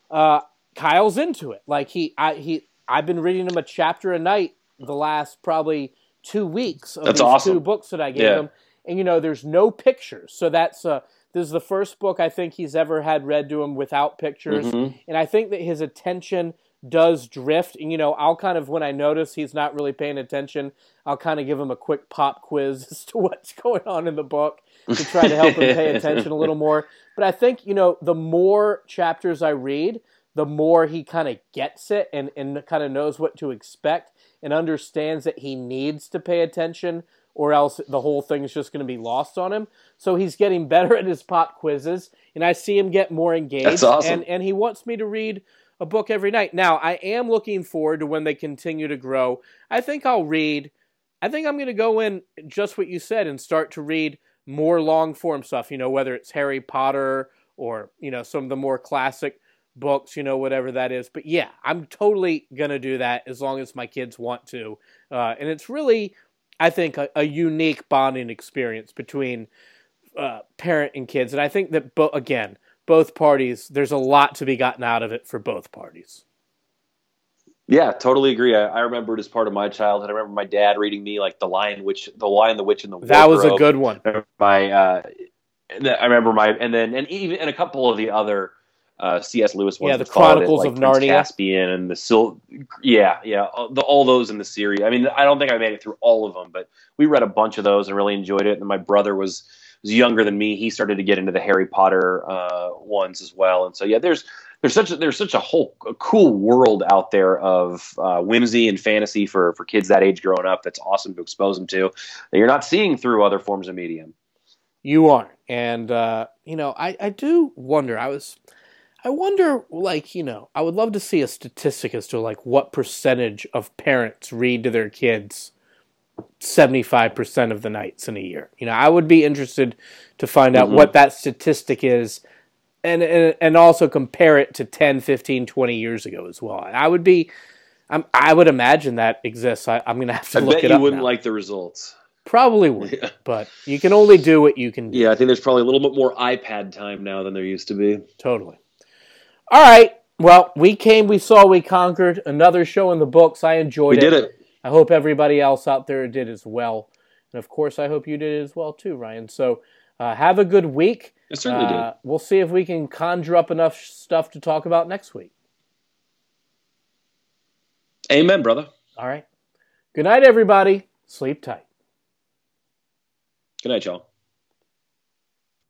S1: uh, Kyle's into it. Like he, I, he, I've been reading him a chapter a night the last probably two weeks of
S2: that's
S1: these
S2: awesome.
S1: two books that I gave yeah. him. And you know, there's no pictures, so that's uh, this is the first book I think he's ever had read to him without pictures. Mm-hmm. And I think that his attention does drift. And, you know, I'll kind of, when I notice he's not really paying attention, I'll kind of give him a quick pop quiz as to what's going on in the book to try to help him pay attention a little more. But I think, you know, the more chapters I read, the more he kind of gets it and, and kind of knows what to expect and understands that he needs to pay attention or else the whole thing is just going to be lost on him. So he's getting better at his pop quizzes, and I see him get more engaged. That's
S2: awesome.
S1: And, and he wants me to read a book every night. Now, I am looking forward to when they continue to grow. I think I'll read, I think I'm going to go in just what you said and start to read more long form stuff, you know, whether it's Harry Potter or, you know, some of the more classic books, you know, whatever that is. But yeah, I'm totally going to do that as long as my kids want to. Uh, and it's really, I think, a, a unique bonding experience between uh, parent and kids. And I think that, bo- again, both parties, there's a lot to be gotten out of it for both parties.
S2: Yeah, totally agree. I, I remember it as part of my childhood. I remember my dad reading me like the Lion, Witch, the Lion, the Witch, and the Wardrobe.
S1: That was a good one.
S2: My, uh, I remember my, and then and even and a couple of the other uh, C.S. Lewis ones.
S1: Yeah, the Chronicles
S2: it,
S1: like of Prince Narnia,
S2: Caspian, and the Sil. Yeah, yeah, the, all those in the series. I mean, I don't think I made it through all of them, but we read a bunch of those and really enjoyed it. And my brother was was younger than me, he started to get into the Harry Potter uh, ones as well. And so yeah, there's there's such a, there's such a whole a cool world out there of uh, whimsy and fantasy for for kids that age growing up. That's awesome to expose them to that you're not seeing through other forms of medium.
S1: You aren't, and uh, you know, I I do wonder. I was. I wonder, like, you know, I would love to see a statistic as to like what percentage of parents read to their kids 75% of the nights in a year. You know, I would be interested to find out mm-hmm. what that statistic is and, and and also compare it to 10, 15, 20 years ago as well. I would be I'm, I would imagine that exists. I, am going to have to I look
S2: bet you
S1: wouldn't
S2: now. like the results.
S1: Probably would, yeah. but you can only do what you can do.
S2: Yeah, I think there's probably a little bit more iPad time now than there used to be.
S1: Totally. All right. Well, we came, we saw, we conquered. Another show in the books. I enjoyed
S2: we
S1: it.
S2: We did it.
S1: I hope everybody else out there did as well. And of course, I hope you did as well too, Ryan. So uh, have a good week.
S2: I certainly
S1: uh, did. We'll see if we can conjure up enough stuff to talk about next week.
S2: Amen, brother.
S1: All right. Good night, everybody. Sleep tight.
S2: Good night, y'all.